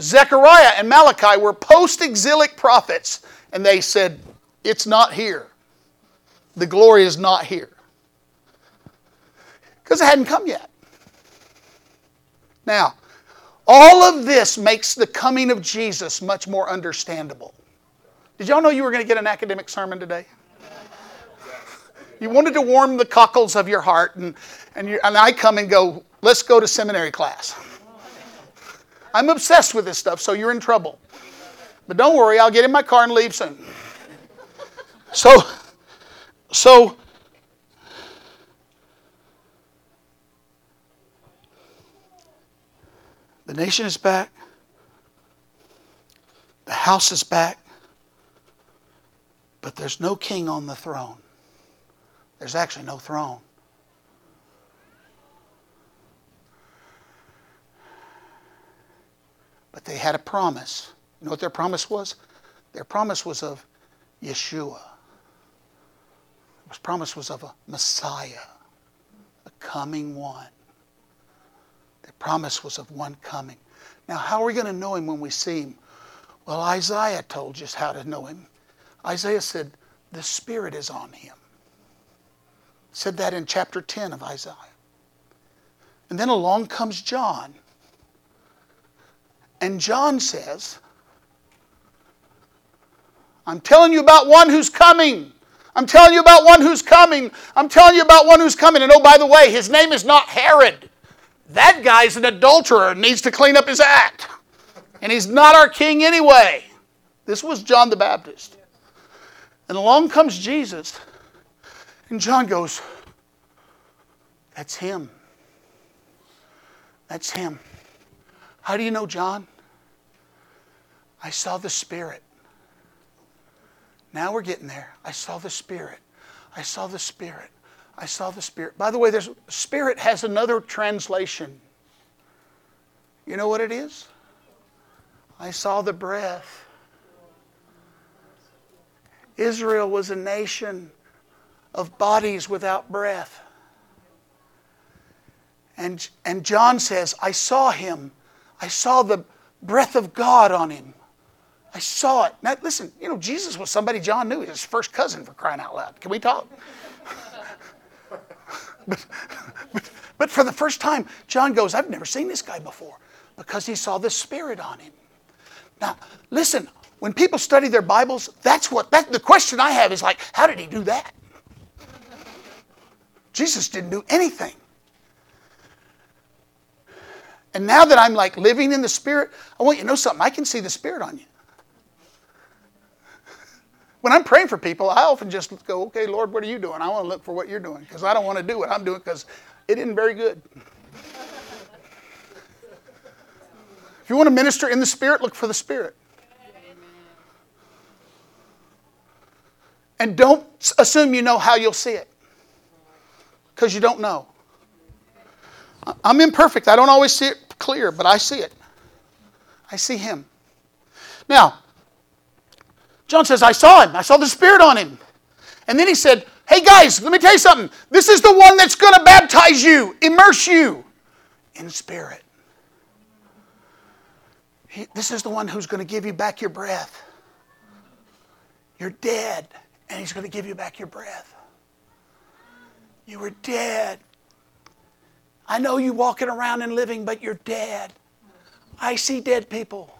Zechariah and Malachi were post exilic prophets, and they said, It's not here. The glory is not here. Because it hadn't come yet. Now, all of this makes the coming of Jesus much more understandable. Did y'all know you were going to get an academic sermon today? You wanted to warm the cockles of your heart, and, and, and I come and go, let's go to seminary class. I'm obsessed with this stuff, so you're in trouble. But don't worry, I'll get in my car and leave soon. So, so the nation is back. The house is back. But there's no king on the throne. There's actually no throne. But they had a promise. You know what their promise was? Their promise was of Yeshua. Their promise was of a Messiah, a coming one. Promise was of one coming. Now, how are we going to know him when we see him? Well, Isaiah told us how to know him. Isaiah said, The Spirit is on him. Said that in chapter 10 of Isaiah. And then along comes John. And John says, I'm telling you about one who's coming. I'm telling you about one who's coming. I'm telling you about one who's coming. And oh, by the way, his name is not Herod. That guy's an adulterer needs to clean up his act. And he's not our king anyway. This was John the Baptist. And along comes Jesus. And John goes, That's him. That's him. How do you know, John? I saw the Spirit. Now we're getting there. I saw the Spirit. I saw the Spirit. I saw the Spirit. By the way, there's Spirit has another translation. You know what it is? I saw the breath. Israel was a nation of bodies without breath. And, and John says, I saw him. I saw the breath of God on him. I saw it. Now, listen, you know, Jesus was somebody John knew. His first cousin, for crying out loud. Can we talk? But, but, [LAUGHS] but for the first time, John goes, I've never seen this guy before because he saw the Spirit on him. Now, listen, when people study their Bibles, that's what that, the question I have is like, how did he do that? Jesus didn't do anything. And now that I'm like living in the Spirit, I want you to know something. I can see the Spirit on you. When I'm praying for people, I often just go, okay, Lord, what are you doing? I want to look for what you're doing because I don't want to do what I'm doing because it isn't very good. if you want to minister in the Spirit, look for the Spirit. And don't assume you know how you'll see it because you don't know. I'm imperfect. I don't always see it clear, but I see it. I see Him. Now, John says, I saw him. I saw the Spirit on him. And then he said, Hey guys, let me tell you something. This is the one that's going to baptize you, immerse you in spirit. He, this is the one who's going to give you back your breath. You're dead, and he's going to give you back your breath. You were dead. I know you walking around and living, but you're dead. I see dead people.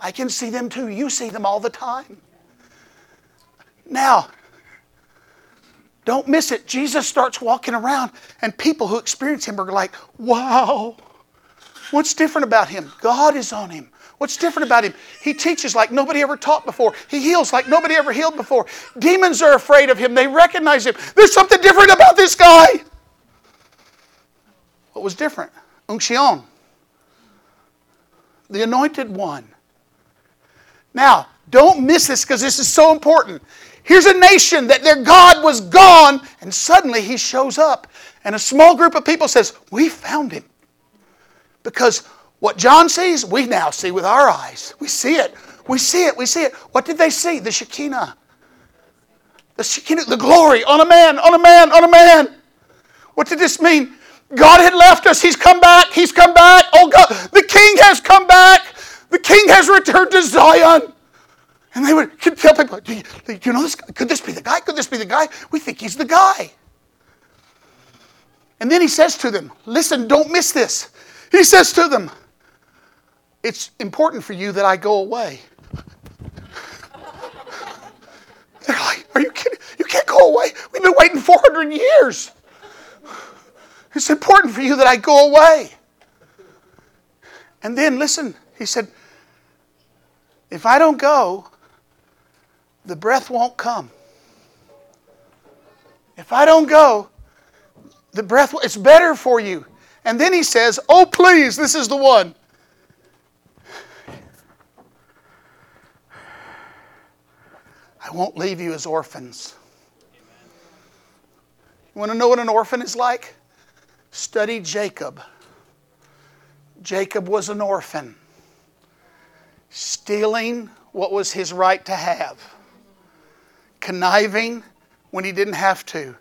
I can see them too. You see them all the time. Now, don't miss it. Jesus starts walking around, and people who experience him are like, wow, what's different about him? God is on him. What's different about him? He teaches like nobody ever taught before. He heals like nobody ever healed before. Demons are afraid of him. They recognize him. There's something different about this guy. What was different? Unction. The anointed one. Now, don't miss this because this is so important. Here's a nation that their God was gone, and suddenly he shows up, and a small group of people says, We found him. Because what John sees, we now see with our eyes. We see it. We see it. We see it. What did they see? The Shekinah. The Shekinah, the glory on a man, on a man, on a man. What did this mean? God had left us. He's come back. He's come back. Oh God, the King has come back. The king has returned to Zion. And they would tell people, do you, do you know this? Could this be the guy? Could this be the guy? We think he's the guy. And then he says to them, Listen, don't miss this. He says to them, It's important for you that I go away. They're like, Are you kidding? You can't go away. We've been waiting 400 years. It's important for you that I go away. And then, listen, he said, if I don't go, the breath won't come. If I don't go, the breath, it's better for you. And then he says, Oh, please, this is the one. I won't leave you as orphans. You want to know what an orphan is like? Study Jacob. Jacob was an orphan stealing what was his right to have, conniving when he didn't have to,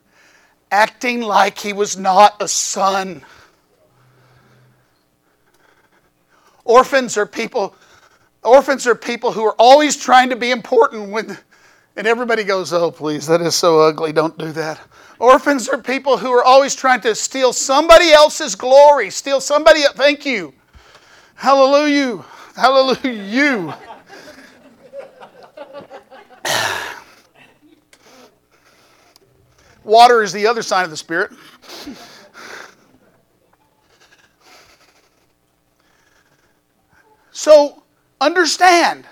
acting like he was not a son. Orphans are people orphans are people who are always trying to be important when and everybody goes, "Oh, please, that is so ugly. Don't do that." Orphans are people who are always trying to steal somebody else's glory, steal somebody thank you. Hallelujah. Hallelujah. You. Water is the other sign of the Spirit. So understand,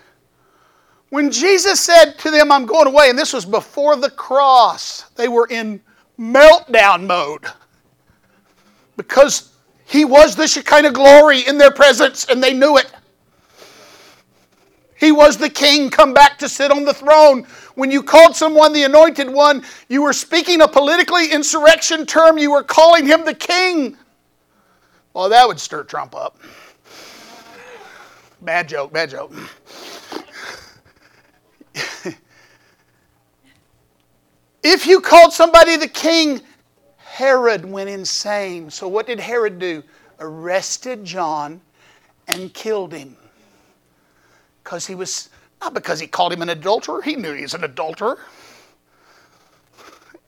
when Jesus said to them, I'm going away, and this was before the cross, they were in meltdown mode because he was the Shekinah glory in their presence and they knew it. He was the king come back to sit on the throne. When you called someone the anointed one, you were speaking a politically insurrection term. You were calling him the king. Well, that would stir Trump up. Bad joke, bad joke. if you called somebody the king, Herod went insane. So, what did Herod do? Arrested John and killed him. Because he was, not because he called him an adulterer, he knew he was an adulterer.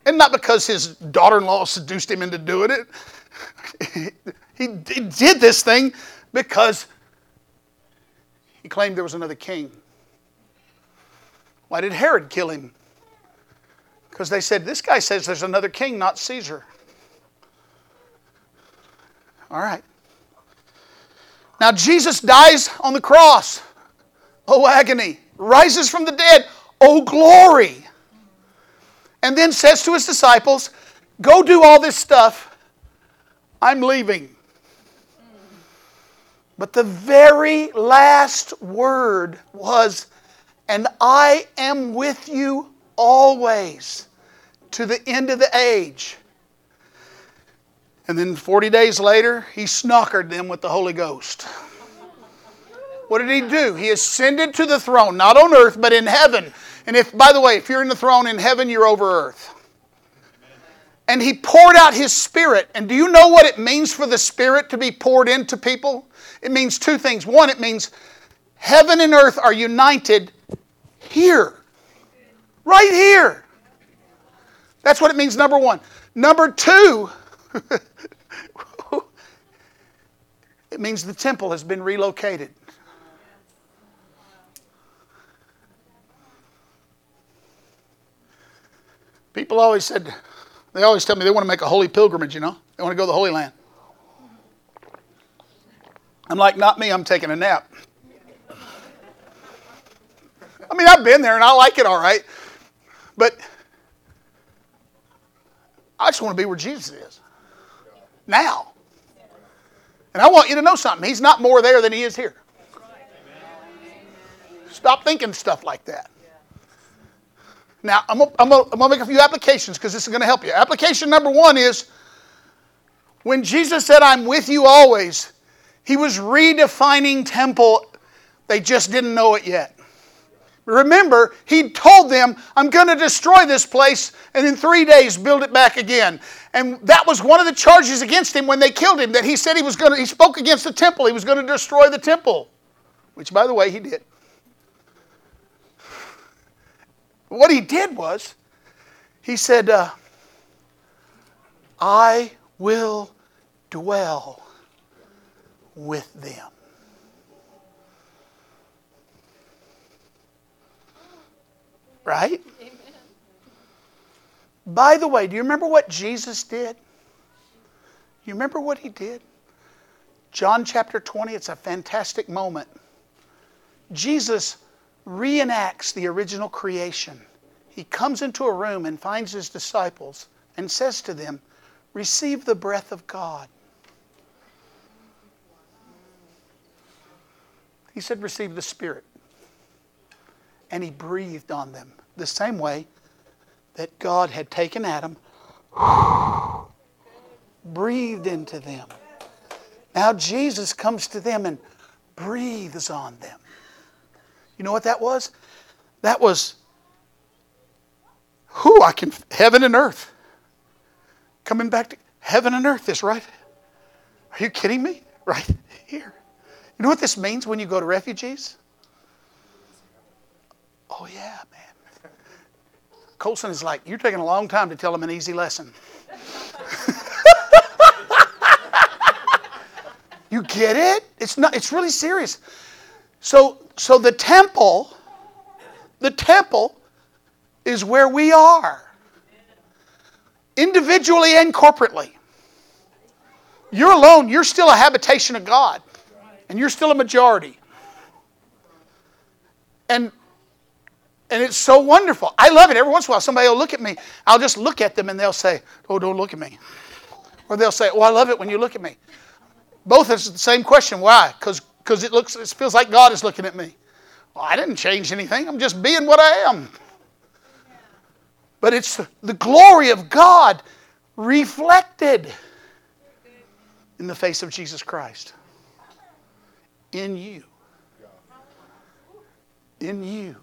And not because his daughter in law seduced him into doing it. [LAUGHS] he, he did this thing because he claimed there was another king. Why did Herod kill him? Because they said, This guy says there's another king, not Caesar. All right. Now, Jesus dies on the cross. Oh, agony. Rises from the dead. Oh, glory. And then says to his disciples, Go do all this stuff. I'm leaving. But the very last word was, And I am with you always to the end of the age. And then 40 days later, he snockered them with the Holy Ghost. What did he do? He ascended to the throne, not on earth, but in heaven. And if, by the way, if you're in the throne in heaven, you're over earth. And he poured out his spirit. And do you know what it means for the spirit to be poured into people? It means two things. One, it means heaven and earth are united here, right here. That's what it means, number one. Number two, [LAUGHS] it means the temple has been relocated. People always said, they always tell me they want to make a holy pilgrimage, you know? They want to go to the Holy Land. I'm like, not me, I'm taking a nap. I mean, I've been there and I like it all right. But I just want to be where Jesus is. Now. And I want you to know something. He's not more there than he is here. Stop thinking stuff like that. Now, I'm going to make a few applications because this is going to help you. Application number one is when Jesus said, I'm with you always, he was redefining temple. They just didn't know it yet. Remember, he told them, I'm going to destroy this place and in three days build it back again. And that was one of the charges against him when they killed him, that he said he was going to, he spoke against the temple. He was going to destroy the temple, which, by the way, he did. What he did was, he said, uh, I will dwell with them. Right? Amen. By the way, do you remember what Jesus did? You remember what he did? John chapter 20, it's a fantastic moment. Jesus reenacts the original creation. He comes into a room and finds his disciples and says to them, Receive the breath of God. He said, Receive the Spirit. And he breathed on them the same way that God had taken Adam, breathed into them. Now Jesus comes to them and breathes on them. You know what that was? That was, who I can, heaven and earth. Coming back to heaven and earth is right. Are you kidding me? Right here. You know what this means when you go to refugees? Oh, yeah, man. Colson is like, You're taking a long time to tell them an easy lesson. [LAUGHS] you get it? It's not it's really serious. So so the temple, the temple is where we are. Individually and corporately. You're alone, you're still a habitation of God. And you're still a majority. And and it's so wonderful. I love it. Every once in a while, somebody will look at me. I'll just look at them and they'll say, Oh, don't look at me. Or they'll say, Oh, I love it when you look at me. Both is the same question. Why? Because it looks it feels like God is looking at me. Well, I didn't change anything. I'm just being what I am. But it's the glory of God reflected in the face of Jesus Christ. In you. In you.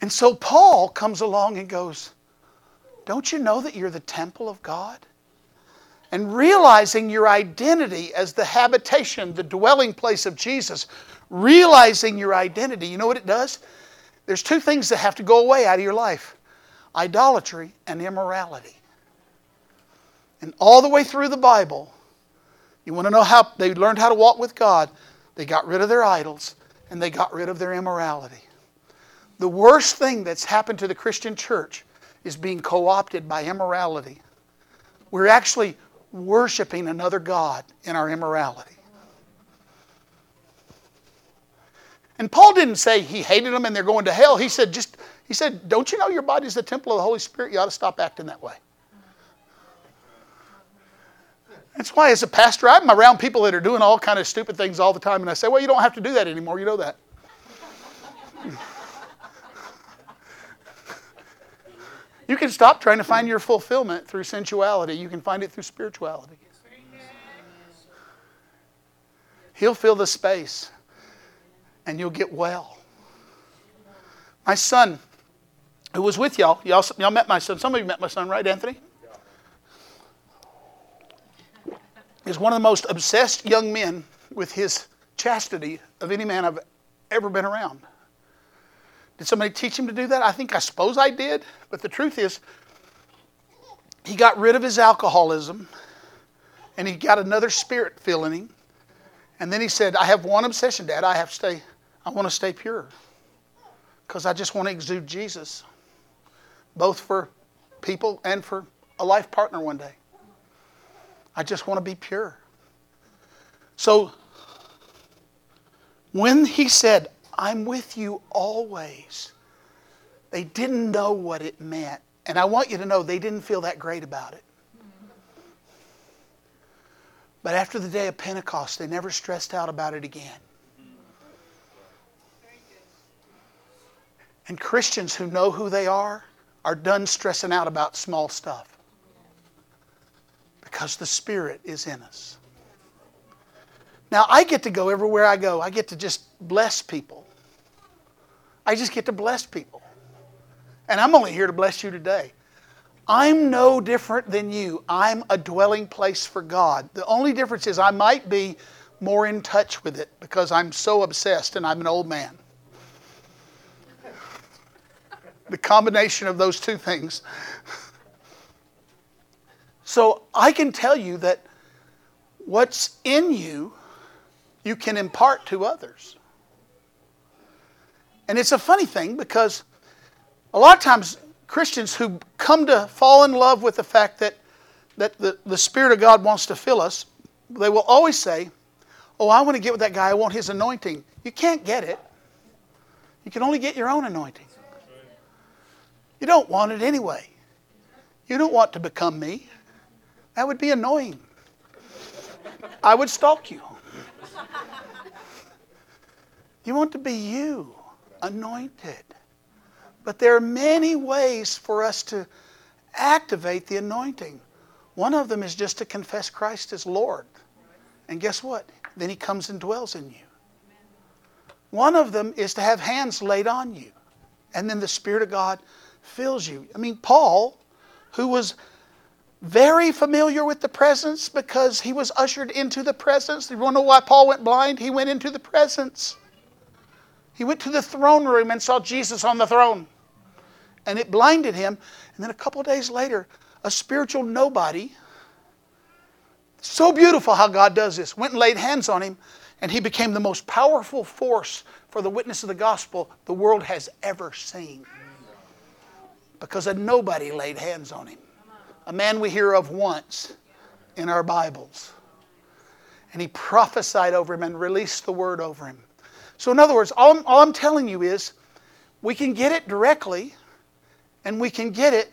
And so Paul comes along and goes, Don't you know that you're the temple of God? And realizing your identity as the habitation, the dwelling place of Jesus, realizing your identity, you know what it does? There's two things that have to go away out of your life idolatry and immorality. And all the way through the Bible, you want to know how they learned how to walk with God? They got rid of their idols and they got rid of their immorality. The worst thing that's happened to the Christian church is being co opted by immorality. We're actually worshiping another God in our immorality. And Paul didn't say he hated them and they're going to hell. He said, just, he said, don't you know your body is the temple of the Holy Spirit? You ought to stop acting that way. That's why, as a pastor, I'm around people that are doing all kind of stupid things all the time, and I say, "Well, you don't have to do that anymore. You know that." You can stop trying to find your fulfillment through sensuality. You can find it through spirituality. He'll fill the space, and you'll get well. My son, who was with y'all, y'all, y'all met my son. Some of you met my son, right, Anthony? is one of the most obsessed young men with his chastity of any man I've ever been around. Did somebody teach him to do that? I think I suppose I did, but the truth is, he got rid of his alcoholism and he got another spirit filling him. And then he said, I have one obsession, Dad. I have to stay, I want to stay pure. Because I just want to exude Jesus, both for people and for a life partner one day. I just want to be pure. So when he said, I'm with you always, they didn't know what it meant. And I want you to know they didn't feel that great about it. But after the day of Pentecost, they never stressed out about it again. And Christians who know who they are are done stressing out about small stuff because the Spirit is in us. Now, I get to go everywhere I go. I get to just bless people. I just get to bless people. And I'm only here to bless you today. I'm no different than you. I'm a dwelling place for God. The only difference is I might be more in touch with it because I'm so obsessed and I'm an old man. The combination of those two things so I can tell you that what's in you, you can impart to others. And it's a funny thing because a lot of times Christians who come to fall in love with the fact that, that the, the Spirit of God wants to fill us, they will always say, Oh, I want to get with that guy. I want his anointing. You can't get it. You can only get your own anointing. You don't want it anyway. You don't want to become me. That would be annoying. I would stalk you. You want to be you, anointed. But there are many ways for us to activate the anointing. One of them is just to confess Christ as Lord. And guess what? Then He comes and dwells in you. One of them is to have hands laid on you. And then the Spirit of God fills you. I mean, Paul, who was very familiar with the presence because he was ushered into the presence. You want to know why Paul went blind? He went into the presence. He went to the throne room and saw Jesus on the throne. And it blinded him. And then a couple days later, a spiritual nobody, so beautiful how God does this, went and laid hands on him, and he became the most powerful force for the witness of the gospel the world has ever seen. Because a nobody laid hands on him a man we hear of once in our Bibles. And he prophesied over him and released the word over him So, in other words, all I'm, all I'm telling you is we can get it directly and we can get it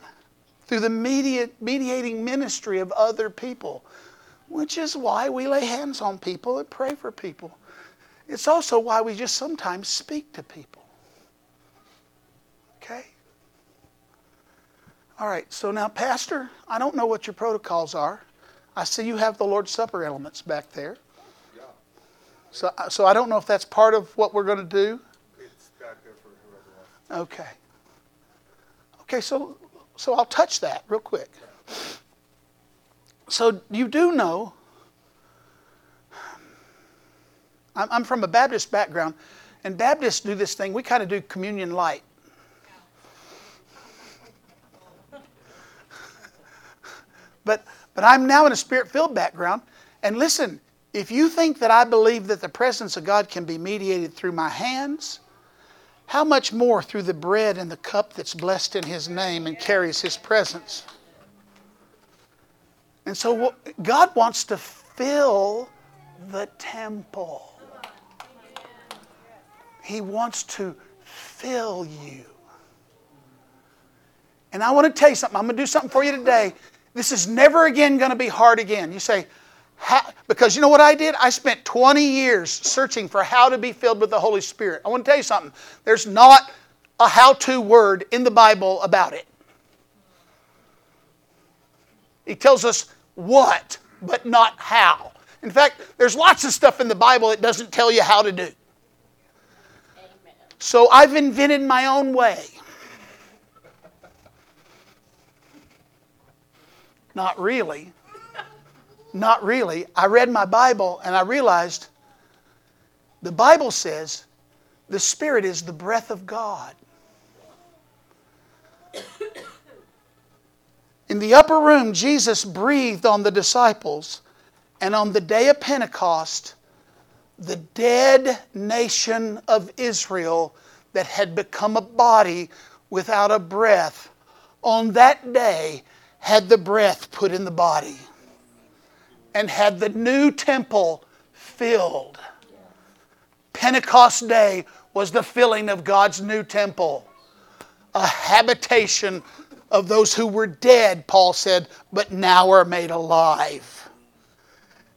through the mediating ministry of other people, which is why we lay hands on people and pray for people. It's also why we just sometimes speak to people. Okay? All right, so now, Pastor, I don't know what your protocols are. I see you have the Lord's Supper elements back there. So, uh, so I don't know if that's part of what we're going to do. It's back there for whoever wants. Okay. Okay, so so I'll touch that real quick. So you do know, I'm from a Baptist background, and Baptists do this thing. We kind of do communion light. [LAUGHS] but but I'm now in a spirit filled background. And listen, if you think that I believe that the presence of God can be mediated through my hands, how much more through the bread and the cup that's blessed in His name and carries His presence? And so God wants to fill the temple. He wants to fill you. And I want to tell you something. I'm going to do something for you today. This is never again going to be hard again. You say, how, because you know what I did? I spent 20 years searching for how to be filled with the Holy Spirit. I want to tell you something. There's not a how to word in the Bible about it. He tells us what, but not how. In fact, there's lots of stuff in the Bible that doesn't tell you how to do. So I've invented my own way. Not really. Not really. I read my Bible and I realized the Bible says the Spirit is the breath of God. In the upper room, Jesus breathed on the disciples, and on the day of Pentecost, the dead nation of Israel that had become a body without a breath, on that day had the breath put in the body and had the new temple filled. Pentecost Day was the filling of God's new temple, a habitation of those who were dead, Paul said, but now are made alive.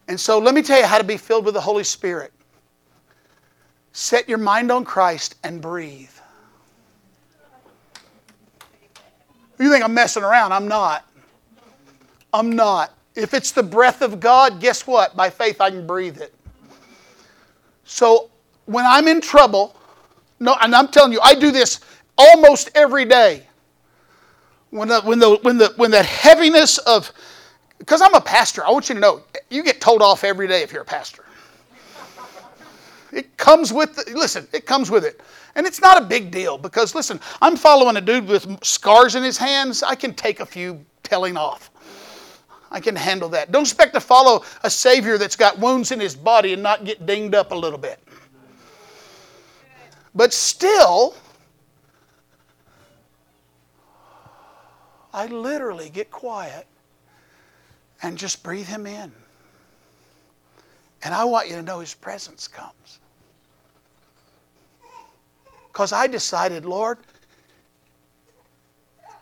And so let me tell you how to be filled with the Holy Spirit. Set your mind on Christ and breathe. You think I'm messing around? I'm not. I'm not. If it's the breath of God, guess what? By faith, I can breathe it. So when I'm in trouble, no, and I'm telling you, I do this almost every day. When the, when the, when the, when the heaviness of, because I'm a pastor, I want you to know, you get told off every day if you're a pastor. It comes with, the, listen, it comes with it. And it's not a big deal because, listen, I'm following a dude with scars in his hands. I can take a few telling off. I can handle that. Don't expect to follow a Savior that's got wounds in his body and not get dinged up a little bit. But still, I literally get quiet and just breathe Him in. And I want you to know His presence comes. Because I decided, Lord,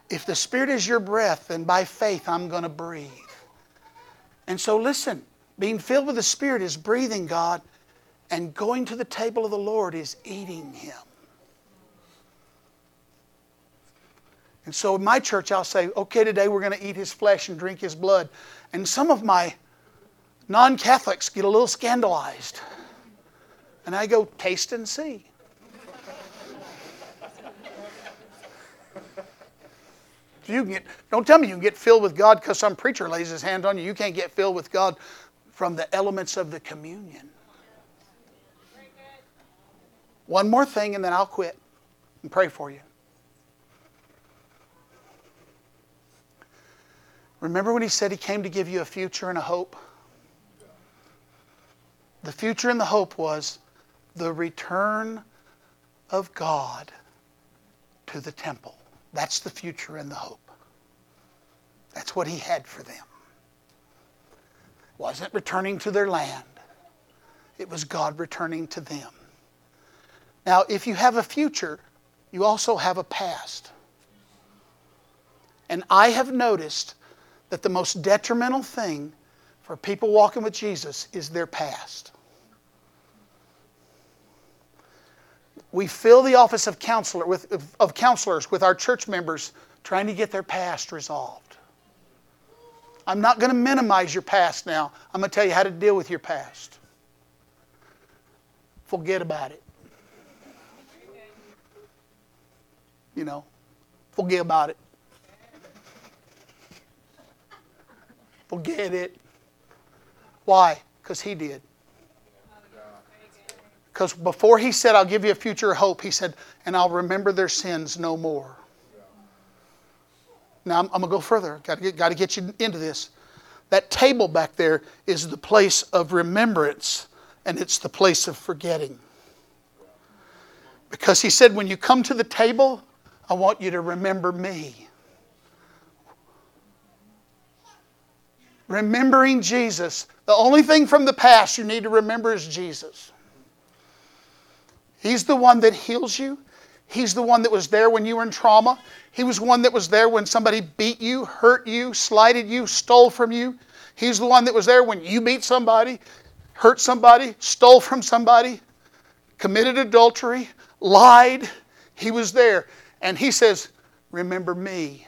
if the Spirit is your breath, then by faith I'm going to breathe. And so, listen, being filled with the Spirit is breathing God, and going to the table of the Lord is eating Him. And so in my church, I'll say, okay, today we're going to eat His flesh and drink His blood. And some of my non Catholics get a little scandalized. And I go, taste and see. You get, don't tell me you can get filled with God because some preacher lays his hand on you. You can't get filled with God from the elements of the communion. One more thing, and then I'll quit and pray for you. Remember when he said he came to give you a future and a hope? The future and the hope was the return of God to the temple. That's the future and the hope. That's what he had for them. Wasn't returning to their land, it was God returning to them. Now, if you have a future, you also have a past. And I have noticed that the most detrimental thing for people walking with Jesus is their past. We fill the office of counselor with, of counselors with our church members trying to get their past resolved. I'm not going to minimize your past now. I'm going to tell you how to deal with your past. Forget about it. You know, forget about it. Forget it. Why? Because he did. Because before he said, I'll give you a future hope, he said, and I'll remember their sins no more. Now, I'm, I'm going to go further. Got to, get, got to get you into this. That table back there is the place of remembrance, and it's the place of forgetting. Because he said, when you come to the table, I want you to remember me. Remembering Jesus. The only thing from the past you need to remember is Jesus. He's the one that heals you. He's the one that was there when you were in trauma. He was one that was there when somebody beat you, hurt you, slighted you, stole from you. He's the one that was there when you beat somebody, hurt somebody, stole from somebody, committed adultery, lied. He was there. And he says, Remember me.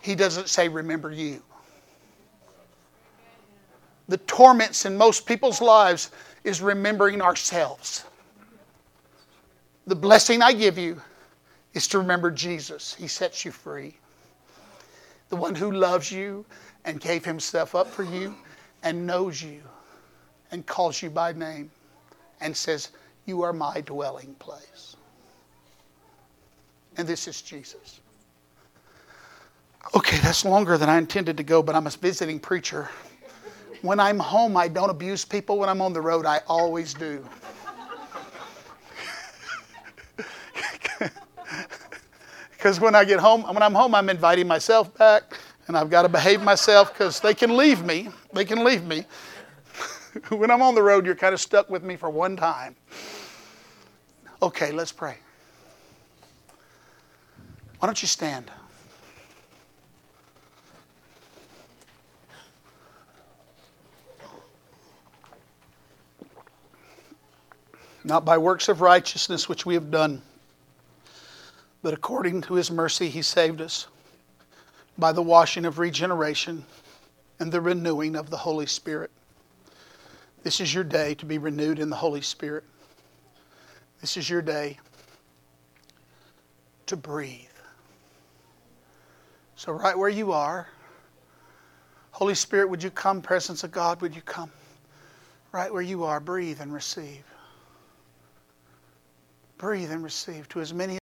He doesn't say, Remember you. The torments in most people's lives is remembering ourselves. The blessing I give you is to remember Jesus. He sets you free. The one who loves you and gave himself up for you and knows you and calls you by name and says, You are my dwelling place. And this is Jesus. Okay, that's longer than I intended to go, but I'm a visiting preacher. When I'm home, I don't abuse people. When I'm on the road, I always do. Because when I get home, when I'm home, I'm inviting myself back, and I've got to behave myself because they can leave me. They can leave me. [LAUGHS] when I'm on the road, you're kind of stuck with me for one time. Okay, let's pray. Why don't you stand? Not by works of righteousness which we have done but according to his mercy, he saved us by the washing of regeneration and the renewing of the Holy Spirit. This is your day to be renewed in the Holy Spirit. This is your day to breathe. So, right where you are, Holy Spirit, would you come? Presence of God, would you come? Right where you are, breathe and receive. Breathe and receive to as many